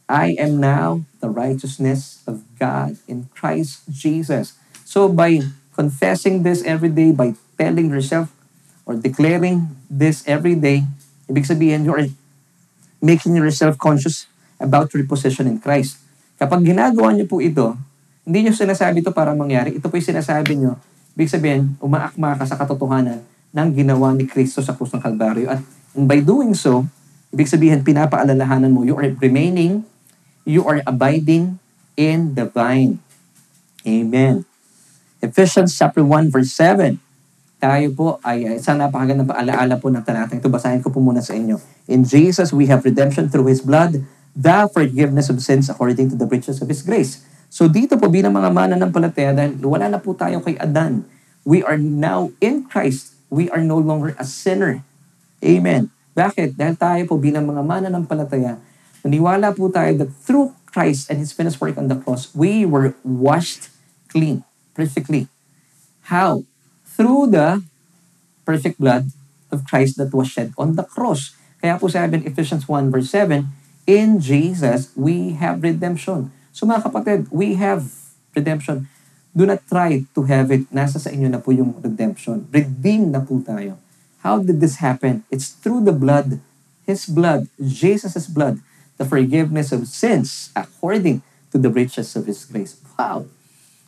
I am now the righteousness of God in Christ Jesus. So by confessing this every day, by telling yourself, or declaring this every day, ibig sabihin, you are making yourself conscious about your position in Christ. Kapag ginagawa niyo po ito, hindi niyo sinasabi ito para mangyari. Ito po yung sinasabi niyo. Ibig sabihin, umaakma ka sa katotohanan ng ginawa ni Kristo sa krus ng Kalbaryo. At by doing so, ibig sabihin, pinapaalalahanan mo, you are remaining, you are abiding in the vine. Amen. Ephesians chapter 1 verse 7 tayo po ay isang napakagandang paalaala po ng talata. Ito basahin ko po muna sa inyo. In Jesus, we have redemption through His blood, the forgiveness of sins according to the riches of His grace. So dito po bilang mga mananampalataya, dahil wala na po tayo kay Adan, we are now in Christ. We are no longer a sinner. Amen. Bakit? Dahil tayo po bilang mga mananampalataya, naniwala po tayo that through Christ and His finished work on the cross, we were washed clean, perfectly. How? through the perfect blood of Christ that was shed on the cross. Kaya po sabi in Ephesians 1 verse 7, In Jesus, we have redemption. So mga kapatid, we have redemption. Do not try to have it. Nasa sa inyo na po yung redemption. Redeem na po tayo. How did this happen? It's through the blood, His blood, Jesus' blood, the forgiveness of sins according to the riches of His grace. Wow!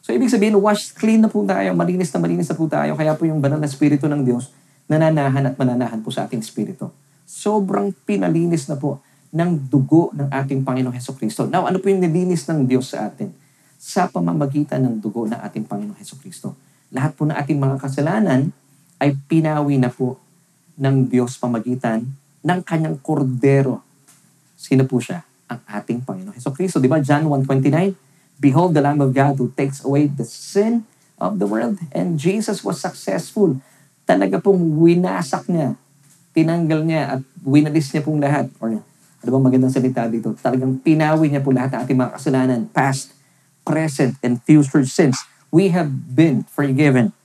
So, ibig sabihin, washed clean na po tayo, malinis na malinis na po tayo. Kaya po yung banal na Espiritu ng Diyos, nananahan at mananahan po sa ating Espiritu. Sobrang pinalinis na po ng dugo ng ating Panginoong Heso Kristo. Now, ano po yung nilinis ng Diyos sa atin? Sa pamamagitan ng dugo ng ating Panginoong Heso Kristo. Lahat po ng ating mga kasalanan ay pinawi na po ng Diyos pamagitan ng kanyang kordero. Sino po siya? Ang ating Panginoong Heso Kristo. Di ba? John 1.29 Behold the Lamb of God who takes away the sin of the world. And Jesus was successful. Talaga pong winasak niya. Tinanggal niya at winalis niya pong lahat. Or Ano bang magandang salita dito? Talagang pinawi niya po lahat ng ating mga kasalanan, past, present, and future sins. We have been forgiven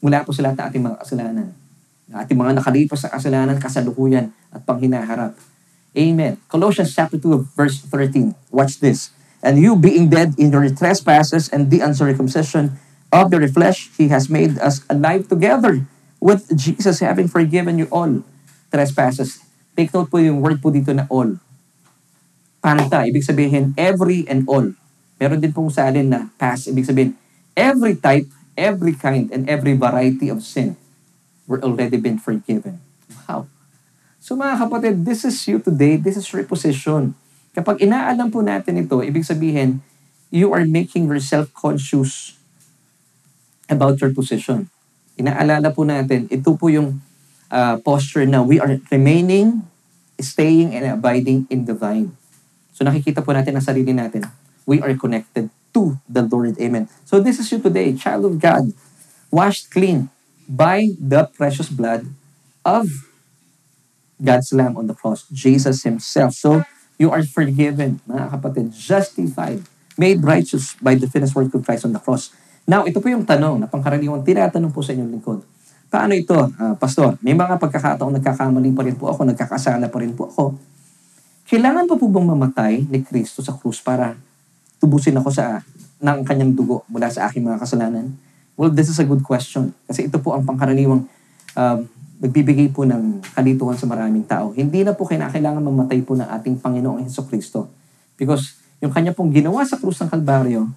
mula po sa lahat ng ating mga kasalanan. Ng ating mga nakalipas na kasalanan, kasalukuyan, at panghinaharap. Amen. Colossians chapter 2, verse 13. Watch this. And you being dead in your trespasses and the uncircumcision of your flesh, He has made us alive together with Jesus having forgiven you all trespasses. Take note po yung word po dito na all. Panta, ibig sabihin every and all. Meron din pong salin na past, ibig sabihin every type, every kind, and every variety of sin were already been forgiven. Wow. So mga kapatid, this is you today, this is your position. Kapag inaalam po natin ito, ibig sabihin, you are making yourself conscious about your position. Inaalala po natin, ito po yung uh, posture na we are remaining, staying, and abiding in the vine. So nakikita po natin ang sarili natin. We are connected to the Lord. Amen. So this is you today, child of God, washed clean by the precious blood of God's Lamb on the cross, Jesus Himself. So, you are forgiven, mga kapatid, justified, made righteous by the finished work of Christ on the cross. Now, ito po yung tanong na pangkaraniwang tinatanong po sa inyong lingkod. Paano ito, uh, Pastor? May mga pagkakataong nagkakamali pa rin po ako, nagkakasala pa rin po ako. Kailangan pa po bang mamatay ni Kristo sa krus para tubusin ako sa ng kanyang dugo mula sa aking mga kasalanan? Well, this is a good question. Kasi ito po ang pangkaraniwang um, nagbibigay po ng kalituhan sa maraming tao. Hindi na po kailangan mamatay po ng ating Panginoong Heso Kristo. Because yung kanya pong ginawa sa krus ng Kalbaryo,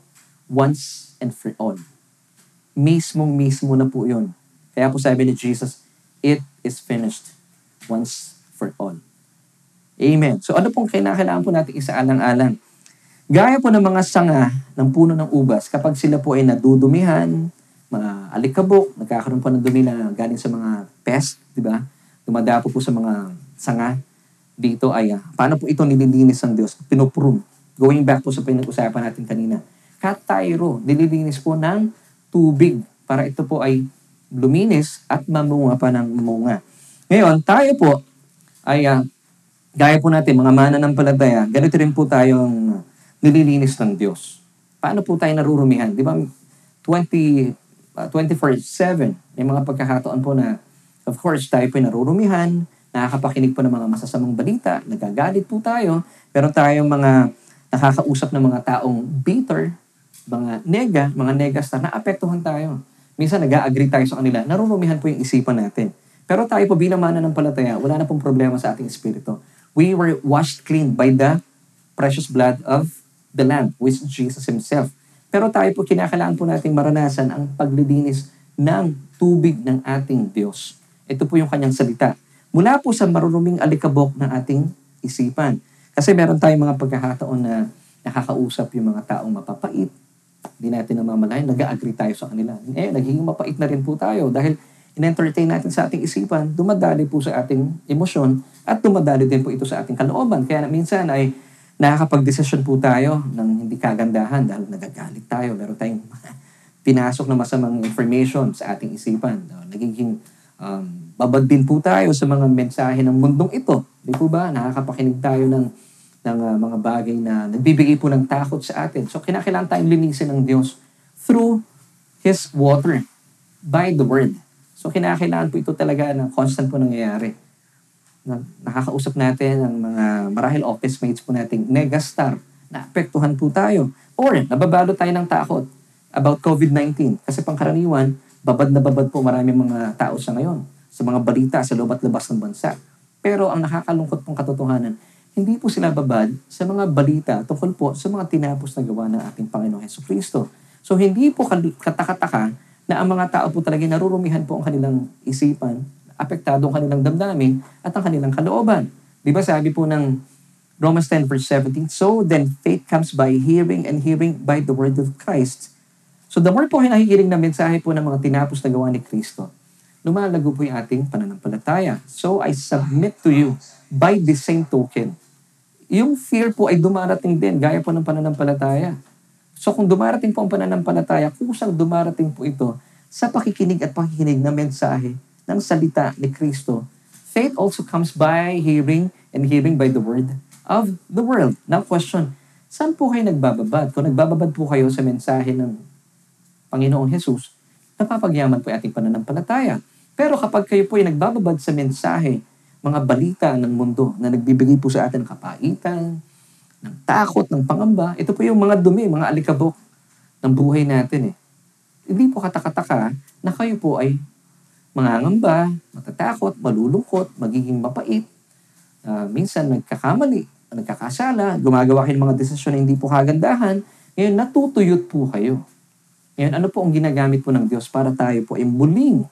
once and for all. Mismong mismo na po yun. Kaya po sabi ni Jesus, it is finished once for all. Amen. So ano pong kailangan po natin isaalang-alang? Gaya po ng mga sanga ng puno ng ubas, kapag sila po ay nadudumihan, mga alikabok, nagkakaroon po ng dumi na galing sa mga pest, di ba? Dumadapo po sa mga sanga. Dito ay, uh, paano po ito nililinis ng Diyos? Pinuprum. Going back po sa pinag-usapan natin kanina. Katairo, nililinis po ng tubig para ito po ay luminis at mamunga pa ng mamunga. Ngayon, tayo po ay, uh, gaya po natin, mga mana ng palataya, ganito rin po tayong nililinis ng Diyos. Paano po tayo narurumihan? Di ba, 20, uh, 24-7. May mga pagkakataon po na, of course, tayo po narurumihan, nakakapakinig po ng mga masasamang balita, nagagalit po tayo, pero tayong mga nakakausap ng mga taong bitter, mga nega, mga negastar, naapektuhan tayo. Minsan nag-agree tayo sa kanila, narurumihan po yung isipan natin. Pero tayo po bilang mana ng palataya, wala na pong problema sa ating espiritu. We were washed clean by the precious blood of the Lamb, which Jesus Himself. Pero tayo po, kinakailangan po nating maranasan ang paglilinis ng tubig ng ating Diyos. Ito po yung kanyang salita. Mula po sa maruruming alikabok ng ating isipan. Kasi meron tayong mga pagkakataon na nakakausap yung mga taong mapapait. Hindi natin namamalayan, nag-agree tayo sa kanila. Eh, nagiging mapait na rin po tayo dahil in-entertain natin sa ating isipan, dumadali po sa ating emosyon at dumadali din po ito sa ating kalooban. Kaya minsan ay nakakapag-desisyon po tayo ng hindi kagandahan dahil nagagalit tayo. Meron tayong pinasok na masamang information sa ating isipan. Nagiging um, babad din po tayo sa mga mensahe ng mundong ito. Di po ba? Nakakapakinig tayo ng, ng uh, mga bagay na nagbibigay po ng takot sa atin. So, kinakailangan tayong linisin ng Diyos through His water, by the Word. So, kinakailangan po ito talaga na constant po nangyayari na nakakausap natin ang mga marahil office mates po nating megastar na apektuhan po tayo. Or nababalo tayo ng takot about COVID-19. Kasi pangkaraniwan, babad na babad po marami mga tao sa ngayon sa mga balita sa loob at labas ng bansa. Pero ang nakakalungkot pong katotohanan, hindi po sila babad sa mga balita tungkol po sa mga tinapos na gawa ng ating Panginoong Heso Kristo. So hindi po katakataka na ang mga tao po talaga narurumihan po ang kanilang isipan apektado ang kanilang damdamin at ang kanilang kalooban. Di ba sabi po ng Romans 10 verse 17, So then faith comes by hearing and hearing by the word of Christ. So the more po ay nakikinig na mensahe po ng mga tinapos na gawa ni Kristo, lumalago po yung ating pananampalataya. So I submit to you by the same token. Yung fear po ay dumarating din, gaya po ng pananampalataya. So kung dumarating po ang pananampalataya, kusang dumarating po ito sa pakikinig at pakikinig na mensahe ng salita ni Kristo, faith also comes by hearing and hearing by the word of the world. Now question, saan po kayo nagbababad? Kung nagbababad po kayo sa mensahe ng Panginoong Jesus, napapagyaman po ating pananampalataya. Pero kapag kayo po ay nagbababad sa mensahe, mga balita ng mundo na nagbibigay po sa atin ng kapaitan, ng takot, ng pangamba, ito po yung mga dumi, mga alikabok ng buhay natin eh. Hindi po katakataka na kayo po ay mangangamba, matatakot, malulungkot, magiging mapait, uh, minsan nagkakamali, nagkakasala, gumagawa kayo ng mga desisyon na hindi po kagandahan, ngayon natutuyot po kayo. Ngayon, ano po ang ginagamit po ng Diyos para tayo po ay muling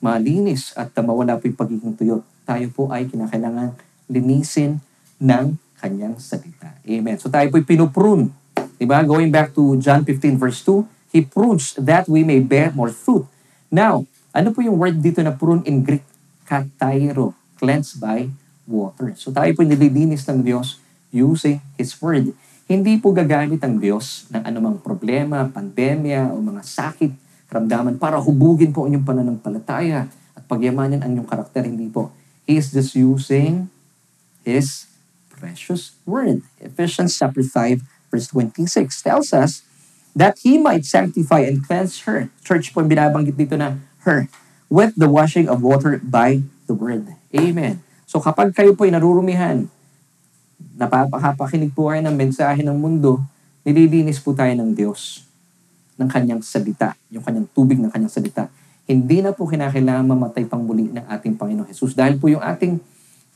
malinis at mawala po yung pagiging tuyot. Tayo po ay kinakailangan linisin ng kanyang salita. Amen. So tayo po ay pinuprune. Diba? Going back to John 15 verse 2, He prunes that we may bear more fruit. Now, ano po yung word dito na prune in Greek? Katairo. Cleansed by water. So tayo po nililinis ng Diyos using His Word. Hindi po gagamit ang Diyos ng anumang problema, pandemya, o mga sakit, ramdaman para hubugin po ang inyong pananampalataya at pagyamanin ang inyong karakter. Hindi po. He is just using His precious Word. Ephesians chapter 5 verse 26 tells us that He might sanctify and cleanse her. Church po binabanggit dito na her with the washing of water by the Word. Amen. So kapag kayo po ay narurumihan, napapakapakinig po kayo ng mensahe ng mundo, nililinis po tayo ng Diyos ng kanyang salita, yung kanyang tubig ng kanyang salita. Hindi na po kinakailangan mamatay pang muli ng ating Panginoon Jesus. Dahil po yung ating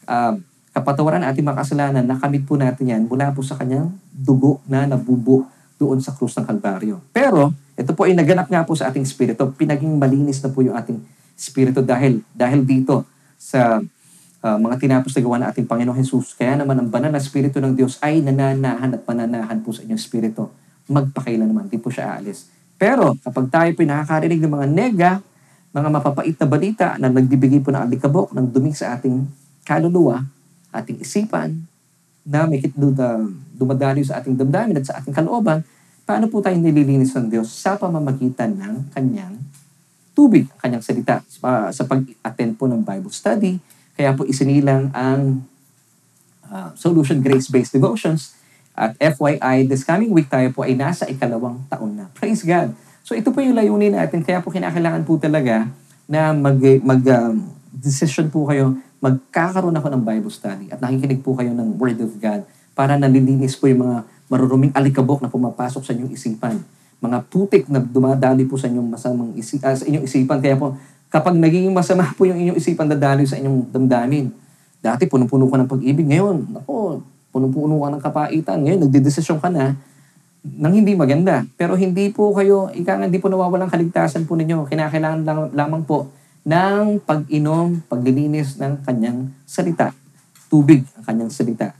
uh, kapatawaran, ating makasalanan, nakamit po natin yan mula po sa kanyang dugo na nabubo doon sa krus ng Kalbaryo. Pero, ito po ay naganap nga po sa ating spirito. Pinaging malinis na po yung ating spirito dahil dahil dito sa uh, mga tinapos na gawa ng ating Panginoong Jesus. Kaya naman ang banal na Espiritu ng Diyos ay nananahan at pananahan po sa inyong Espiritu. Magpakailan naman, di po siya aalis. Pero kapag tayo po nakakarinig ng mga nega, mga mapapait na balita na nagbibigay po ng alikabok, ng dumi sa ating kaluluwa, ating isipan, na may dumadali sa ating damdamin at sa ating kalooban, paano po tayo nililinis ng Diyos sa pamamagitan ng kanyang tubig, ang kanyang salita. Sa pag-attend po ng Bible study, kaya po isinilang ang uh, Solution Grace-Based Devotions. At FYI, this coming week tayo po ay nasa ikalawang taon na. Praise God! So ito po yung layunin natin. Kaya po kinakailangan po talaga na mag, mag um, decision po kayo, magkakaroon ako ng Bible study at nakikinig po kayo ng Word of God para nalilinis po yung mga maruruming alikabok na pumapasok sa inyong isipan. Mga putik na dumadali po sa inyong masamang isi, uh, sa inyong isipan. Kaya po, Kapag naging masama po yung inyong isipan dadaloy sa inyong damdamin. Dati punong-puno ka ng pag-ibig. Ngayon, ako, punong-puno ka ng kapaitan. Ngayon, nagdidesisyon ka na nang hindi maganda. Pero hindi po kayo, ika hindi po nawawalang kaligtasan po ninyo. Kinakailangan lang, lamang po ng pag-inom, paglilinis ng kanyang salita. Tubig ang kanyang salita.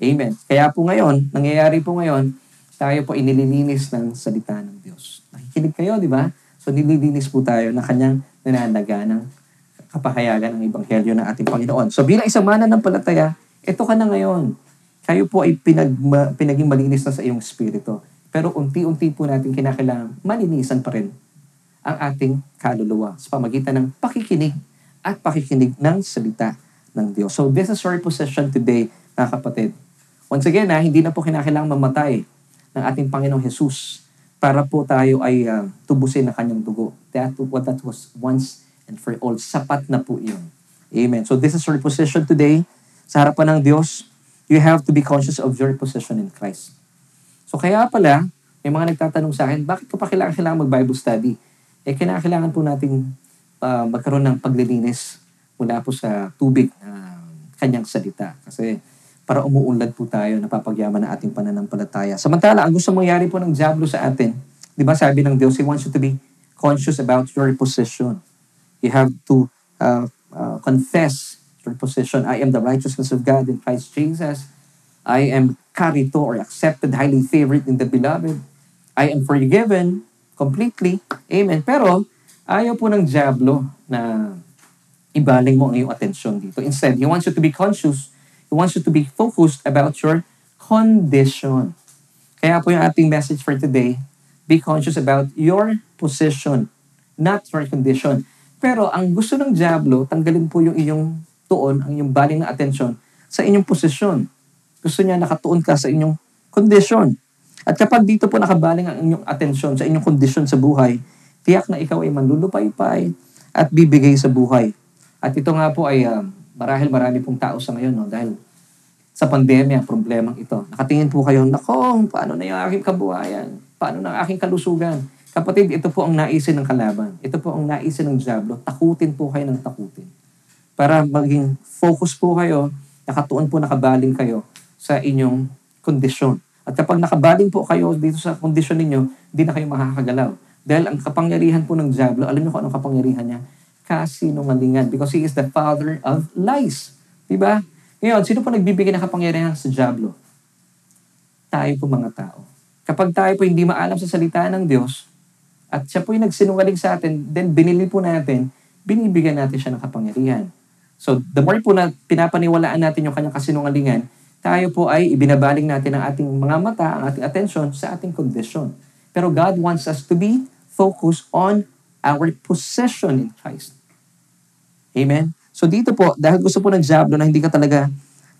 Amen. Kaya po ngayon, nangyayari po ngayon, tayo po inililinis ng salita ng Diyos. Nakikinig kayo, di ba? So nililinis po tayo na kanyang nananaga ng kapahayagan ng Ebanghelyo ng ating Panginoon. So bilang isang mana ng palataya, ito ka na ngayon. Kayo po ay pinag, pinaging malinis na sa iyong spirito. Pero unti-unti po natin kinakailangan malinisan pa rin ang ating kaluluwa sa pamagitan ng pakikinig at pakikinig ng salita ng Diyos. So this is our possession today, mga kapatid. Once again, ha, hindi na po kinakailangan mamatay ng ating Panginoong Jesus para po tayo ay uh, tubusin ng kanyang dugo. That what that was once and for all. Sapat na po yun. Amen. So this is your position today. Sa harapan ng Diyos, you have to be conscious of your position in Christ. So kaya pala, may mga nagtatanong sa akin, bakit ko pa kailangan, kailangan mag-Bible study? Eh, kailangan po natin uh, magkaroon ng paglilinis mula po sa tubig na uh, kanyang salita. Kasi para umuunlad po tayo, napapagyaman ng ating pananampalataya. Samantala, ang gusto mangyari po ng Diablo sa atin, di ba sabi ng Diyos, He wants you to be conscious about your position. You have to uh, uh, confess your position. I am the righteousness of God in Christ Jesus. I am carried to or accepted, highly favored in the beloved. I am forgiven completely. Amen. Pero, ayaw po ng Diablo na ibaling mo ang iyong atensyon dito. Instead, He wants you to be conscious He wants you to be focused about your condition. Kaya po yung ating message for today, be conscious about your position, not your condition. Pero ang gusto ng Diablo, tanggalin po yung iyong tuon, ang iyong baling na atensyon sa inyong posisyon. Gusto niya nakatuon ka sa inyong kondisyon. At kapag dito po nakabaling ang inyong atensyon sa inyong kondisyon sa buhay, tiyak na ikaw ay manlulupaypay at bibigay sa buhay. At ito nga po ay uh, marahil marami pong tao sa ngayon, no? dahil sa pandemya, problemang ito. Nakatingin po kayo, nako, paano na yung aking kabuhayan? Paano na ang aking kalusugan? Kapatid, ito po ang naisin ng kalaban. Ito po ang naisin ng Diablo. Takutin po kayo ng takutin. Para maging focus po kayo, nakatuon po, nakabaling kayo sa inyong kondisyon. At kapag nakabaling po kayo dito sa kondisyon ninyo, hindi na kayo makakagalaw. Dahil ang kapangyarihan po ng Diablo, alam niyo kung anong kapangyarihan niya? Kasinungalingan. Because he is the father of lies. Diba? Ngayon, sino po nagbibigay ng kapangyarihan sa Diablo? Tayo po mga tao. Kapag tayo po hindi maalam sa salita ng Diyos, at siya po yung nagsinungaling sa atin, then binili po natin, binibigyan natin siya ng kapangyarihan. So, the more po na pinapaniwalaan natin yung kanyang kasinungalingan, tayo po ay ibinabaling natin ang ating mga mata, ang ating attention sa ating kondisyon. Pero God wants us to be focused on our possession in Christ. Amen? So dito po, dahil gusto po ng Diablo na hindi ka talaga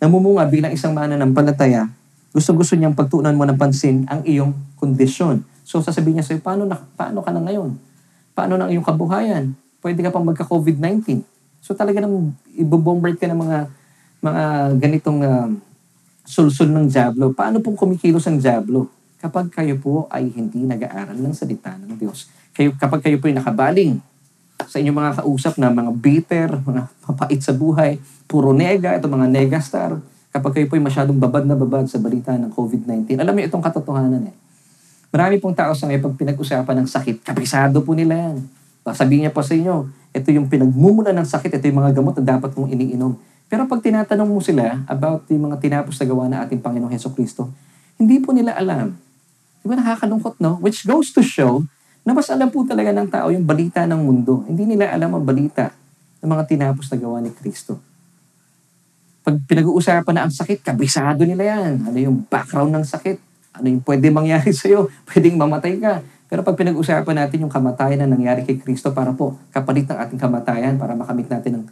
namumunga bilang isang mananampalataya, gusto-gusto niyang pagtuunan mo ng pansin ang iyong kondisyon. So sasabihin niya sa'yo, paano, na, paano ka na ngayon? Paano na iyong kabuhayan? Pwede ka pang magka-COVID-19. So talaga nang ibobombard ka ng mga mga ganitong uh, sulsul ng Diablo. Paano pong kumikilos ang Diablo? Kapag kayo po ay hindi nag-aaral ng salita ng Diyos. Kayo, kapag kayo po ay nakabaling sa inyong mga kausap na mga bitter, mga papait sa buhay, puro nega, ito mga negastar, kapag kayo po ay masyadong babad na babad sa balita ng COVID-19, alam mo itong katotohanan eh. Marami pong tao sa ngayon pag pinag-usapan ng sakit, kabisado po nila yan. Sabihin niya po sa inyo, ito yung pinagmumula ng sakit, ito yung mga gamot na dapat mong iniinom. Pero pag tinatanong mo sila about yung mga tinapos na gawa na ating Panginoong Heso Kristo, hindi po nila alam. Di ba nakakalungkot, no? Which goes to show na mas alam po talaga ng tao yung balita ng mundo. Hindi nila alam ang balita ng mga tinapos na gawa ni Kristo. Pag pinag-uusapan na ang sakit, kabisado nila yan. Ano yung background ng sakit? Ano yung pwede mangyari sa'yo? Pwedeng mamatay ka. Pero pag pinag-usapan natin yung kamatayan na nangyari kay Kristo para po kapalit ng ating kamatayan, para makamit natin ng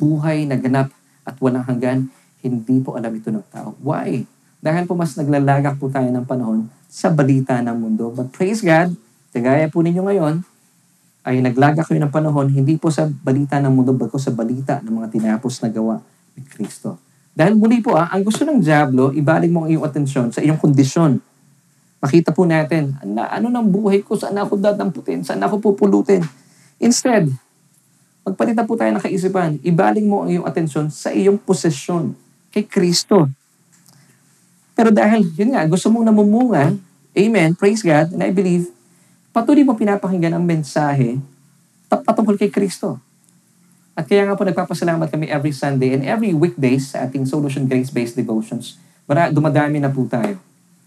buhay na ganap at walang hanggan, hindi po alam ito ng tao. Why? Dahil po mas naglalagak po tayo ng panahon sa balita ng mundo. But praise God, Kagaya po ninyo ngayon, ay naglaga kayo ng panahon, hindi po sa balita ng mundo, bago sa balita ng mga tinapos na gawa ni Kristo. Dahil muli po, ah, ang gusto ng Diablo, ibalik mo ang iyong atensyon sa iyong kondisyon. Makita po natin, ano, ano ng buhay ko, saan ako dadamputin, saan ako pupulutin. Instead, magpalitan po tayo ng kaisipan, ibaling mo ang iyong atensyon sa iyong posesyon, kay Kristo. Pero dahil, yun nga, gusto mong namumunga, amen, praise God, and I believe, patuloy mo pinapakinggan ang mensahe patungkol kay Kristo. At kaya nga po nagpapasalamat kami every Sunday and every weekdays sa ating Solution Grace-Based Devotions. Mara, dumadami na po tayo.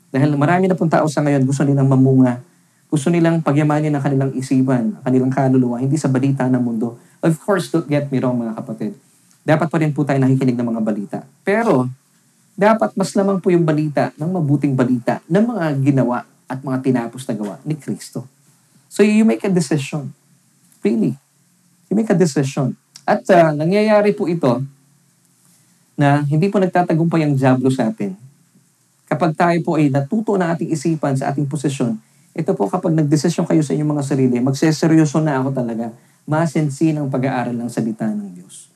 Dahil marami na pong tao sa ngayon gusto nilang mamunga. Gusto nilang pagyamanin ang kanilang isipan, ang kanilang kaluluwa, hindi sa balita ng mundo. Of course, don't get me wrong mga kapatid. Dapat pa rin po tayo nakikinig ng mga balita. Pero, dapat mas lamang po yung balita ng mabuting balita ng mga ginawa at mga tinapos na gawa ni Kristo. So you make a decision. Really. You make a decision. At uh, nangyayari po ito na hindi po nagtatagumpay ang Diablo sa atin. Kapag tayo po ay natuto na ating isipan sa ating posisyon, ito po kapag nagdesisyon kayo sa inyong mga sarili, magseseryoso na ako talaga, masensin ang pag-aaral ng salita ng Diyos.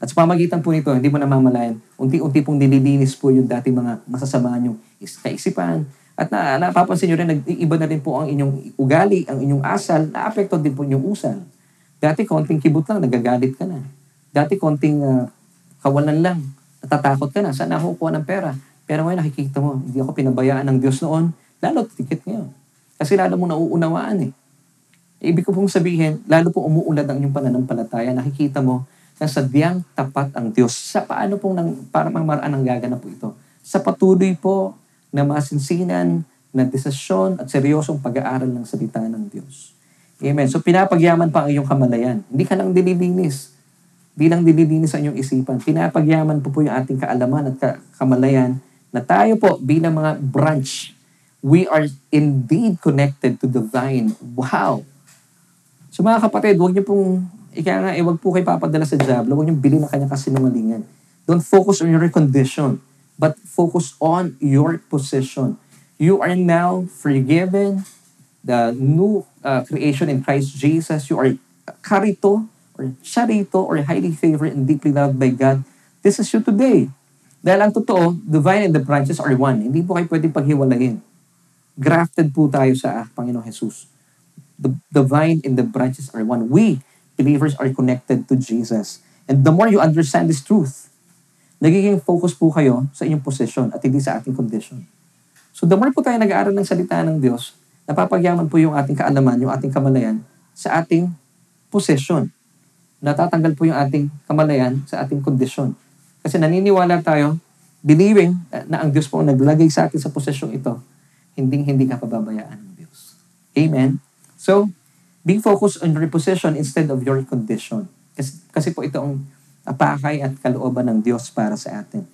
At sa pamagitan po nito, hindi mo namamalayan, unti-unti pong nililinis po yung dating mga masasama niyong kaisipan, at na, napapansin nyo rin, nag-iiba na rin po ang inyong ugali, ang inyong asal, na-apekto din po inyong usal. Dati konting kibot lang, nagagalit ka na. Dati konting uh, kawalan lang, natatakot ka na. Saan ako kuha ng pera? Pero ngayon nakikita mo, hindi ako pinabayaan ng Diyos noon. Lalo tikit ngayon. Kasi lalo mo nauunawaan eh. Ibig ko pong sabihin, lalo po umuulad ang inyong pananampalataya. Nakikita mo na sadyang tapat ang Diyos. Sa paano pong nang, para maraan ang gaganap po ito? Sa patuloy po na masinsinan, na desisyon at seryosong pag-aaral ng salita ng Diyos. Amen. So pinapagyaman pa ang iyong kamalayan. Hindi ka lang dililinis. Hindi lang dililinis ang iyong isipan. Pinapagyaman po po yung ating kaalaman at kamalayan na tayo po bilang mga branch, we are indeed connected to the vine. Wow! So mga kapatid, huwag niyo pong, ika nga, eh, huwag po kayo papadala sa Diablo. Huwag niyo bilhin ang kanyang kasinungalingan. Don't focus on your condition but focus on your position. You are now forgiven, the new uh, creation in Christ Jesus. You are karito, or charito, or highly favored and deeply loved by God. This is you today. Dahil ang totoo, the vine and the branches are one. Hindi po kayo pwedeng paghiwalayin. Grafted po tayo sa Panginoong Jesus. The, the vine and the branches are one. We, believers, are connected to Jesus. And the more you understand this truth, nagiging focus po kayo sa inyong position at hindi sa ating condition. So the more po tayo nag-aaral ng salita ng Diyos, napapagyaman po yung ating kaalaman, yung ating kamalayan sa ating position. Natatanggal po yung ating kamalayan sa ating kondisyon. Kasi naniniwala tayo, believing na ang Diyos po naglagay sa atin sa posisyong ito, hindi hindi ka pababayaan ng Diyos. Amen? So, be focused on your position instead of your condition. Kasi, kasi po ito ang apakay at kalooban ng Diyos para sa atin.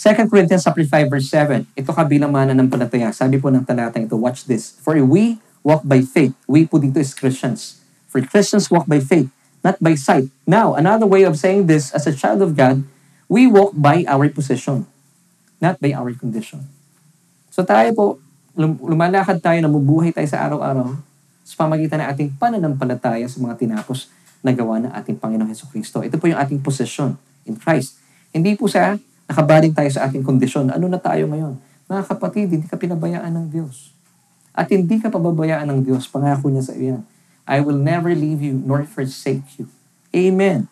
2 Corinthians 5 verse 7. Ito kabilang mana ng palataya. Sabi po ng talatang ito, watch this. For we walk by faith. We po dito is Christians. For Christians walk by faith, not by sight. Now, another way of saying this, as a child of God, we walk by our position, not by our condition. So tayo po, lumalakad tayo, nabubuhay tayo sa araw-araw sa pamagitan ng ating pananampalataya sa mga tinapos na gawa ng ating Panginoong Heso Kristo. Ito po yung ating posisyon in Christ. Hindi po sa nakabaling tayo sa ating kondisyon. Ano na tayo ngayon? Mga kapatid, hindi ka pinabayaan ng Diyos. At hindi ka pababayaan ng Diyos. Pangako niya sa iyo I will never leave you nor forsake you. Amen.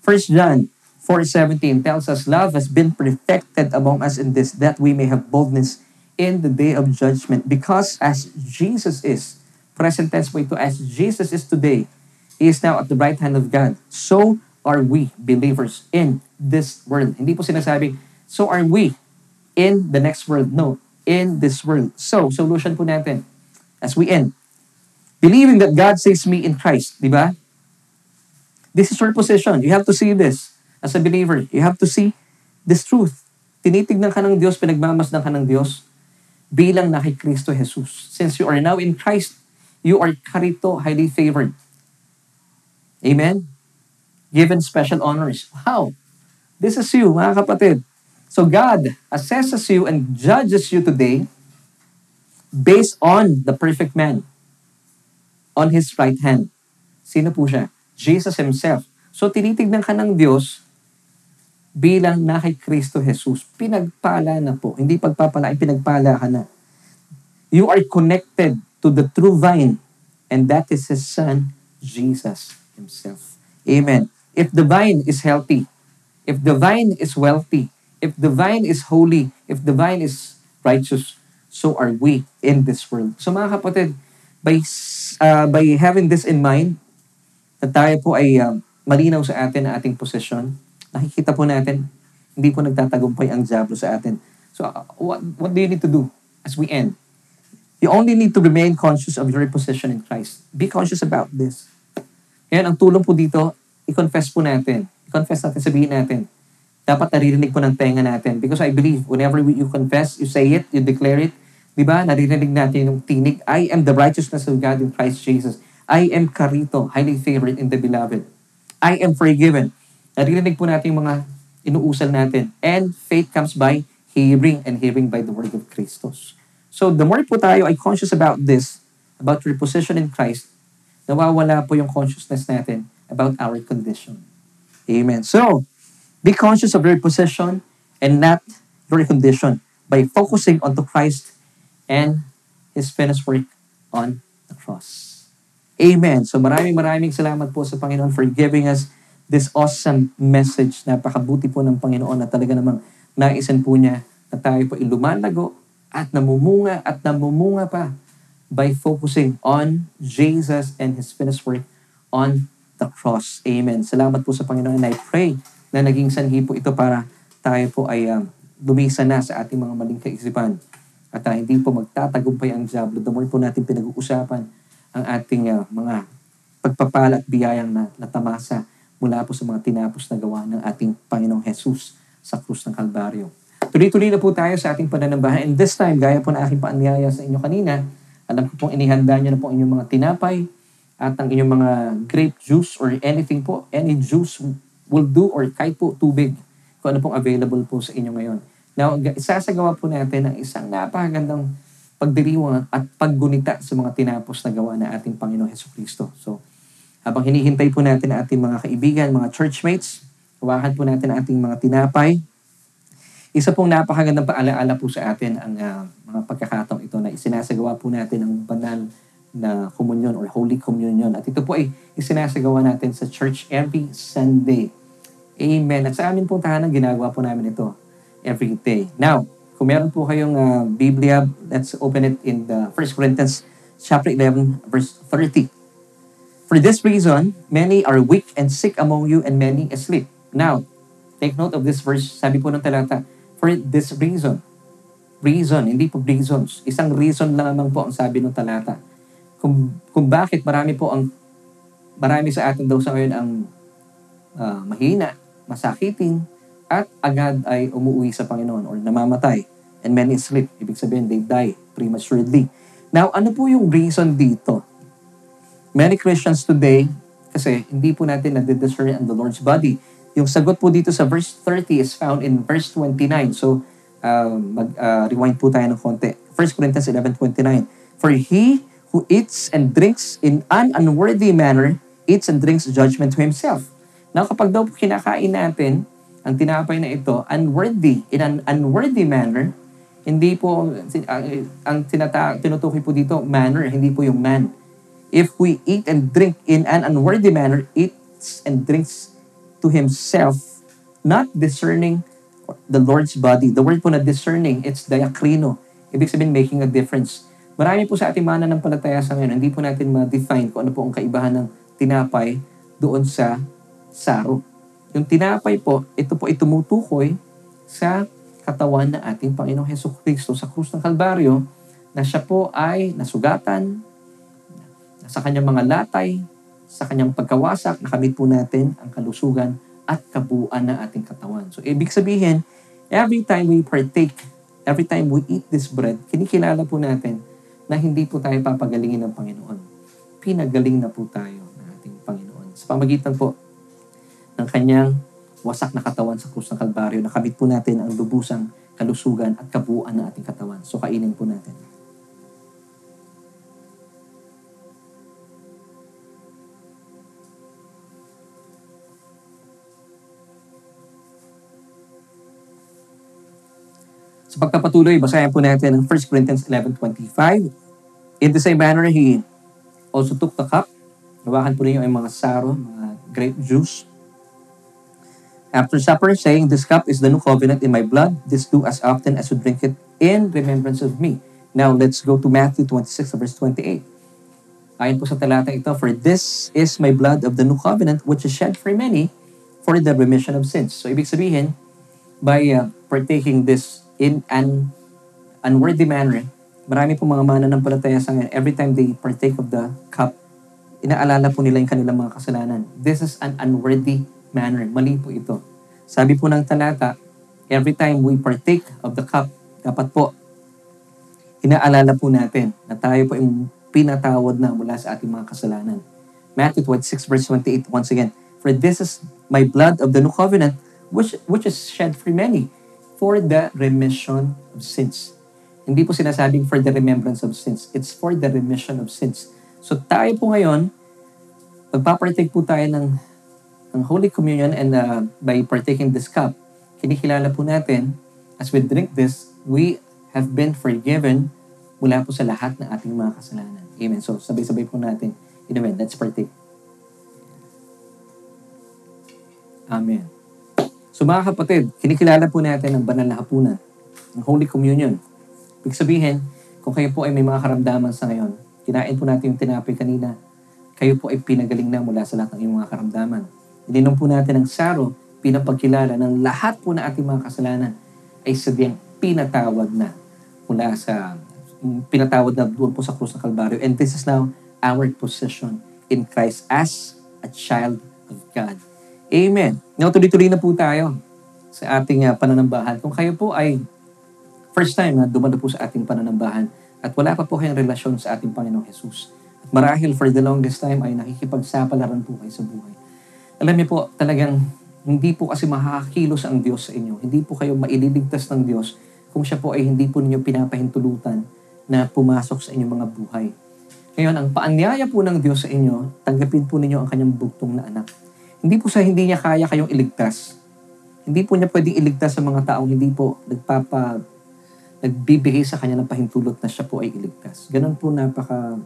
1 John 4.17 tells us, Love has been perfected among us in this, that we may have boldness in the day of judgment. Because as Jesus is, present tense po ito, as Jesus is today, He is now at the right hand of God. So are we believers in this world. Hindi po sinasabi, so are we in the next world. No, in this world. So, solution po natin as we end. Believing that God saves me in Christ, di ba? This is your position. You have to see this as a believer. You have to see this truth. Tinitignan ka ng Diyos, pinagmamasdan ka ng Diyos bilang na kay Kristo Jesus. Since you are now in Christ, you are karito, highly favored. Amen? Given special honors. Wow! This is you, mga kapatid. So God assesses you and judges you today based on the perfect man on His right hand. Sino po siya? Jesus Himself. So tinitignan ka ng Diyos bilang na kay Kristo Jesus. Pinagpala na po. Hindi pagpapala, pinagpala ka na. You are connected to the true vine and that is His Son, Jesus Himself. Amen. If the vine is healthy, if the vine is wealthy, if the vine is holy, if the vine is righteous, so are we in this world. So mga kapatid, by, uh, by having this in mind, na tayo po ay um, malinaw sa atin na ating posisyon, nakikita po natin, hindi po nagtatagumpay ang Diablo sa atin. So uh, what, what do you need to do as we end? You only need to remain conscious of your position in Christ. Be conscious about this. Yan, ang tulong po dito, i-confess po natin. I-confess natin, sabihin natin. Dapat naririnig po ng tenga natin. Because I believe, whenever you confess, you say it, you declare it, di ba, naririnig natin yung tinig, I am the righteousness of God in Christ Jesus. I am karito, highly favored in the beloved. I am forgiven. Naririnig po natin yung mga inuusal natin. And faith comes by hearing and hearing by the word of Christos. So the more po tayo ay conscious about this, about your position in Christ, nawawala po yung consciousness natin about our condition. Amen. So, be conscious of your position and not your condition by focusing on to Christ and His finished work on the cross. Amen. So maraming maraming salamat po sa Panginoon for giving us this awesome message. Napakabuti po ng Panginoon na talaga namang naisan po niya na tayo po ilumalago at namumunga at namumunga pa by focusing on Jesus and His finished work on the cross. Amen. Salamat po sa Panginoon and I pray na naging sanhi po ito para tayo po ay uh, dumisa na sa ating mga maling kaisipan at uh, hindi po magtatagumpay ang Diablo. The more po natin pinag-uusapan ang ating uh, mga pagpapala at biyayang na natamasa mula po sa mga tinapos na gawa ng ating Panginoong Jesus sa krus ng Kalbaryo. Tuloy-tuloy na po tayo sa ating pananambahan. And this time, gaya po na aking paanyaya sa inyo kanina, alam ko pong inihanda nyo na po inyong mga tinapay at ang inyong mga grape juice or anything po, any juice will do or kahit po tubig. kung ano pong available po sa inyo ngayon. Now, ga- isasagawa po natin ang isang napakagandang pagdiriwang at paggunita sa mga tinapos na gawa na ating Panginoon Heso Kristo. So, habang hinihintay po natin ang ating mga kaibigan, mga churchmates, hawakan po natin ang ating mga tinapay. Isa pong napakagandang paalaala po sa atin ang ah, mga pagkakataong ito na isinasagawa po natin ang banal na communion or Holy Communion. At ito po ay isinasagawa natin sa church every Sunday. Amen. At sa amin pong tahanan, ginagawa po namin ito every day. Now, kung meron po kayong ah, Biblia, let's open it in the 1 Corinthians chapter 11, verse 30. For this reason, many are weak and sick among you and many asleep. Now, take note of this verse. Sabi po ng talata, for this reason. Reason, hindi po reasons. Isang reason lamang po ang sabi ng talata. Kung, kung bakit marami po ang, marami sa atin daw sa ngayon ang ah, mahina, masakitin, at agad ay umuwi sa Panginoon or namamatay. And many sleep. Ibig sabihin, they die prematurely. Now, ano po yung reason dito? Many Christians today, kasi hindi po natin nadidiscern ang the Lord's body. Yung sagot po dito sa verse 30 is found in verse 29. So, uh, mag-rewind po tayo ng konti. 1 Corinthians 11.29 For he who eats and drinks in an unworthy manner, eats and drinks judgment to himself. Now, kapag daw kinakain natin ang tinapay na ito, unworthy, in an unworthy manner, hindi po, ang, ang tinata, tinutukoy po dito, manner, hindi po yung man. If we eat and drink in an unworthy manner, eats and drinks to himself, not discerning the Lord's body. The word po na discerning, it's diakrino. Ibig sabihin, making a difference. Marami po sa ating mananampalataya sa ngayon, hindi po natin ma-define kung ano po ang kaibahan ng tinapay doon sa saro. Yung tinapay po, ito po ay tumutukoy sa katawan na ating Panginoong Heso Kristo sa krus ng Kalbaryo na siya po ay nasugatan, sa kanyang mga latay, sa kanyang pagkawasak, nakamit po natin ang kalusugan at kabuuan ng ating katawan. So, ibig sabihin, every time we partake, every time we eat this bread, kinikilala po natin na hindi po tayo papagalingin ng Panginoon. Pinagaling na po tayo ng ating Panginoon. Sa pamagitan po ng kanyang wasak na katawan sa krus ng Kalbaryo, nakamit po natin ang lubusang kalusugan at kabuuan ng ating katawan. So, kainin po natin. Sa pagkapatuloy, basahin po natin ang 1 Corinthians 11.25. In the same manner, he also took the cup. Hawakan po ninyo ang mga saro, mga grape juice. After supper, saying, This cup is the new covenant in my blood. This do as often as you drink it in remembrance of me. Now, let's go to Matthew 26, verse 28. Ayon po sa talata ito, For this is my blood of the new covenant, which is shed for many for the remission of sins. So, ibig sabihin, by uh, partaking this in an unworthy manner, marami po mga mananampalataya sa ngayon, every time they partake of the cup, inaalala po nila yung kanilang mga kasalanan. This is an unworthy manner. Mali po ito. Sabi po ng talata, every time we partake of the cup, dapat po, inaalala po natin na tayo po yung pinatawad na mula sa ating mga kasalanan. Matthew 26 verse 28, once again, For this is my blood of the new covenant, which, which is shed for many, for the remission of sins. Hindi po sinasabing for the remembrance of sins. It's for the remission of sins. So tayo po ngayon, magpapartake po tayo ng, ng Holy Communion and uh, by partaking this cup, kinikilala po natin, as we drink this, we have been forgiven mula po sa lahat ng ating mga kasalanan. Amen. So sabay-sabay po natin. Amen. Let's partake. Amen. So mga kapatid, kinikilala po natin ang banal na hapunan, ng Holy Communion. Ibig sabihin, kung kayo po ay may mga karamdaman sa ngayon, kinain po natin yung tinapay kanina, kayo po ay pinagaling na mula sa lahat ng iyong mga karamdaman. Ininom po natin ang saro, pinapagkilala ng lahat po na ating mga kasalanan ay sabiang pinatawad na mula sa pinatawad na doon po sa krus ng Kalbaryo. And this is now our position in Christ as a child of God. Amen. Now, tuloy-tuloy na po tayo sa ating uh, pananambahan. Kung kayo po ay first time na dumalo po sa ating pananambahan at wala pa po kayong relasyon sa ating Panginoong Jesus. At marahil for the longest time ay nakikipagsapalaran po kayo sa buhay. Alam niyo po, talagang Hindi po kasi makakakilos ang Diyos sa inyo. Hindi po kayo maililigtas ng Diyos kung siya po ay hindi po ninyo pinapahintulutan na pumasok sa inyong mga buhay. Ngayon, ang paanyaya po ng Diyos sa inyo, tanggapin po ninyo ang kanyang bugtong na anak. Hindi po sa hindi niya kaya kayong iligtas. Hindi po niya pwedeng iligtas sa mga taong hindi po nagpapa nagbibigay sa kanya ng pahintulot na siya po ay iligtas. Ganun po napaka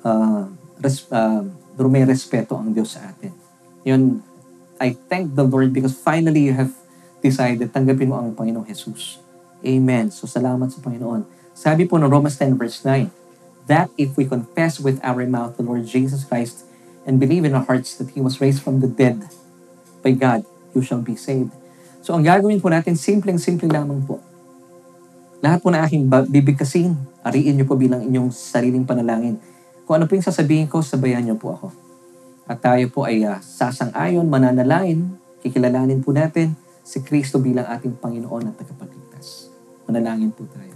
uh, res, uh, may respeto ang Diyos sa atin. Yun, I thank the Lord because finally you have decided tanggapin mo ang Panginoong Jesus. Amen. So salamat sa Panginoon. Sabi po ng Romans 10 verse 9, that if we confess with our mouth the Lord Jesus Christ and believe in our hearts that He was raised from the dead by God, you shall be saved. So ang gagawin po natin, simpleng-simple lamang po lahat po na aking bibigkasin, ariin niyo po bilang inyong sariling panalangin. Kung ano po yung sasabihin ko, sabayan niyo po ako. At tayo po ay uh, sasang-ayon, mananalain, kikilalanin po natin si Kristo bilang ating Panginoon at tagapagligtas. Manalangin po tayo.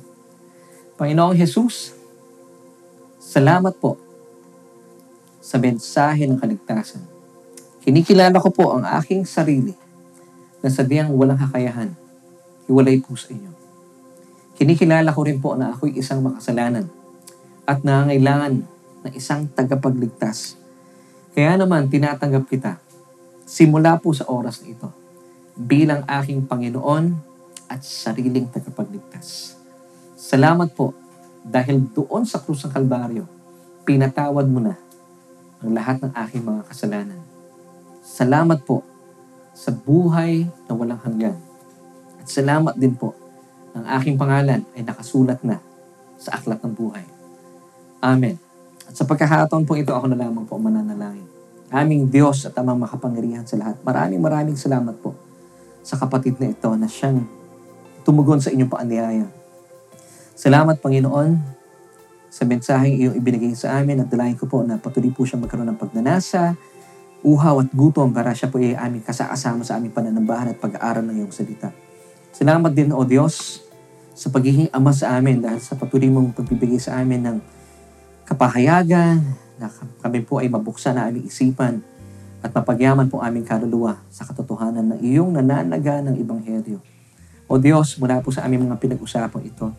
Panginoong Jesus, salamat po sa mensahe ng kaligtasan. Kinikilala ko po ang aking sarili na sadyang walang kakayahan. Hiwalay po sa inyo. Kinikilala ko rin po na ako'y isang makasalanan at nangangailangan ng isang tagapagligtas. Kaya naman tinatanggap kita simula po sa oras na ito bilang aking Panginoon at sariling tagapagligtas. Salamat po dahil doon sa krus ng Kalbaryo, pinatawad mo na ang lahat ng aking mga kasalanan. Salamat po sa buhay na walang hanggan. At salamat din po ang aking pangalan ay nakasulat na sa aklat ng buhay. Amen. At sa pagkakataon po ito, ako na lamang po mananalangin. Aming Diyos at amang makapangyarihan sa lahat. Maraming maraming salamat po sa kapatid na ito na siyang tumugon sa inyong paanyaya. Salamat, Panginoon, sa mensaheng iyong ibinigay sa amin at dalayan ko po na patuloy po siya magkaroon ng pagnanasa, uhaw at gutom para siya po ay aming kasakasama sa aming pananambahan at pag-aaral ng iyong salita. Salamat din, O Diyos, sa pagiging ama sa amin dahil sa patuloy mong pagbibigay sa amin ng kapahayagan na kami po ay mabuksan na aming isipan at mapagyaman po aming kaluluwa sa katotohanan ng iyong nananaga ng Ebanghelyo. O Diyos, mula po sa aming mga pinag-usapang ito,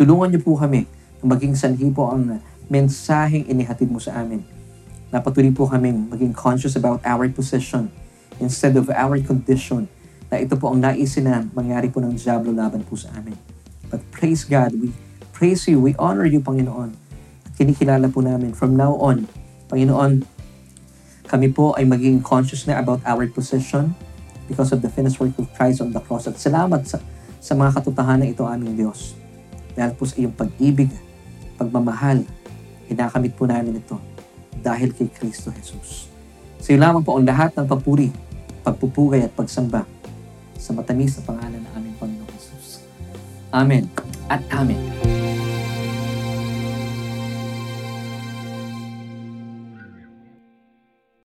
tulungan niyo po kami maging sanhi po ang mensaheng inihatid mo sa amin. Napatuloy po kami maging conscious about our position instead of our condition na ito po ang naisin na mangyari po ng Diablo laban po sa amin. But praise God, we praise you, we honor you, Panginoon. At kinikilala po namin from now on, Panginoon, kami po ay maging conscious na about our position because of the finished work of Christ on the cross. At salamat sa, sa mga katotohanan ito aming Diyos. Dahil po sa iyong pag-ibig, pagmamahal, inakamit po namin ito dahil kay Kristo Jesus. Sa iyo lamang po ang lahat ng papuri, pagpupugay at pagsamba sa matamis na pangalan ng aming Panginoon Jesus. Amen at Amen.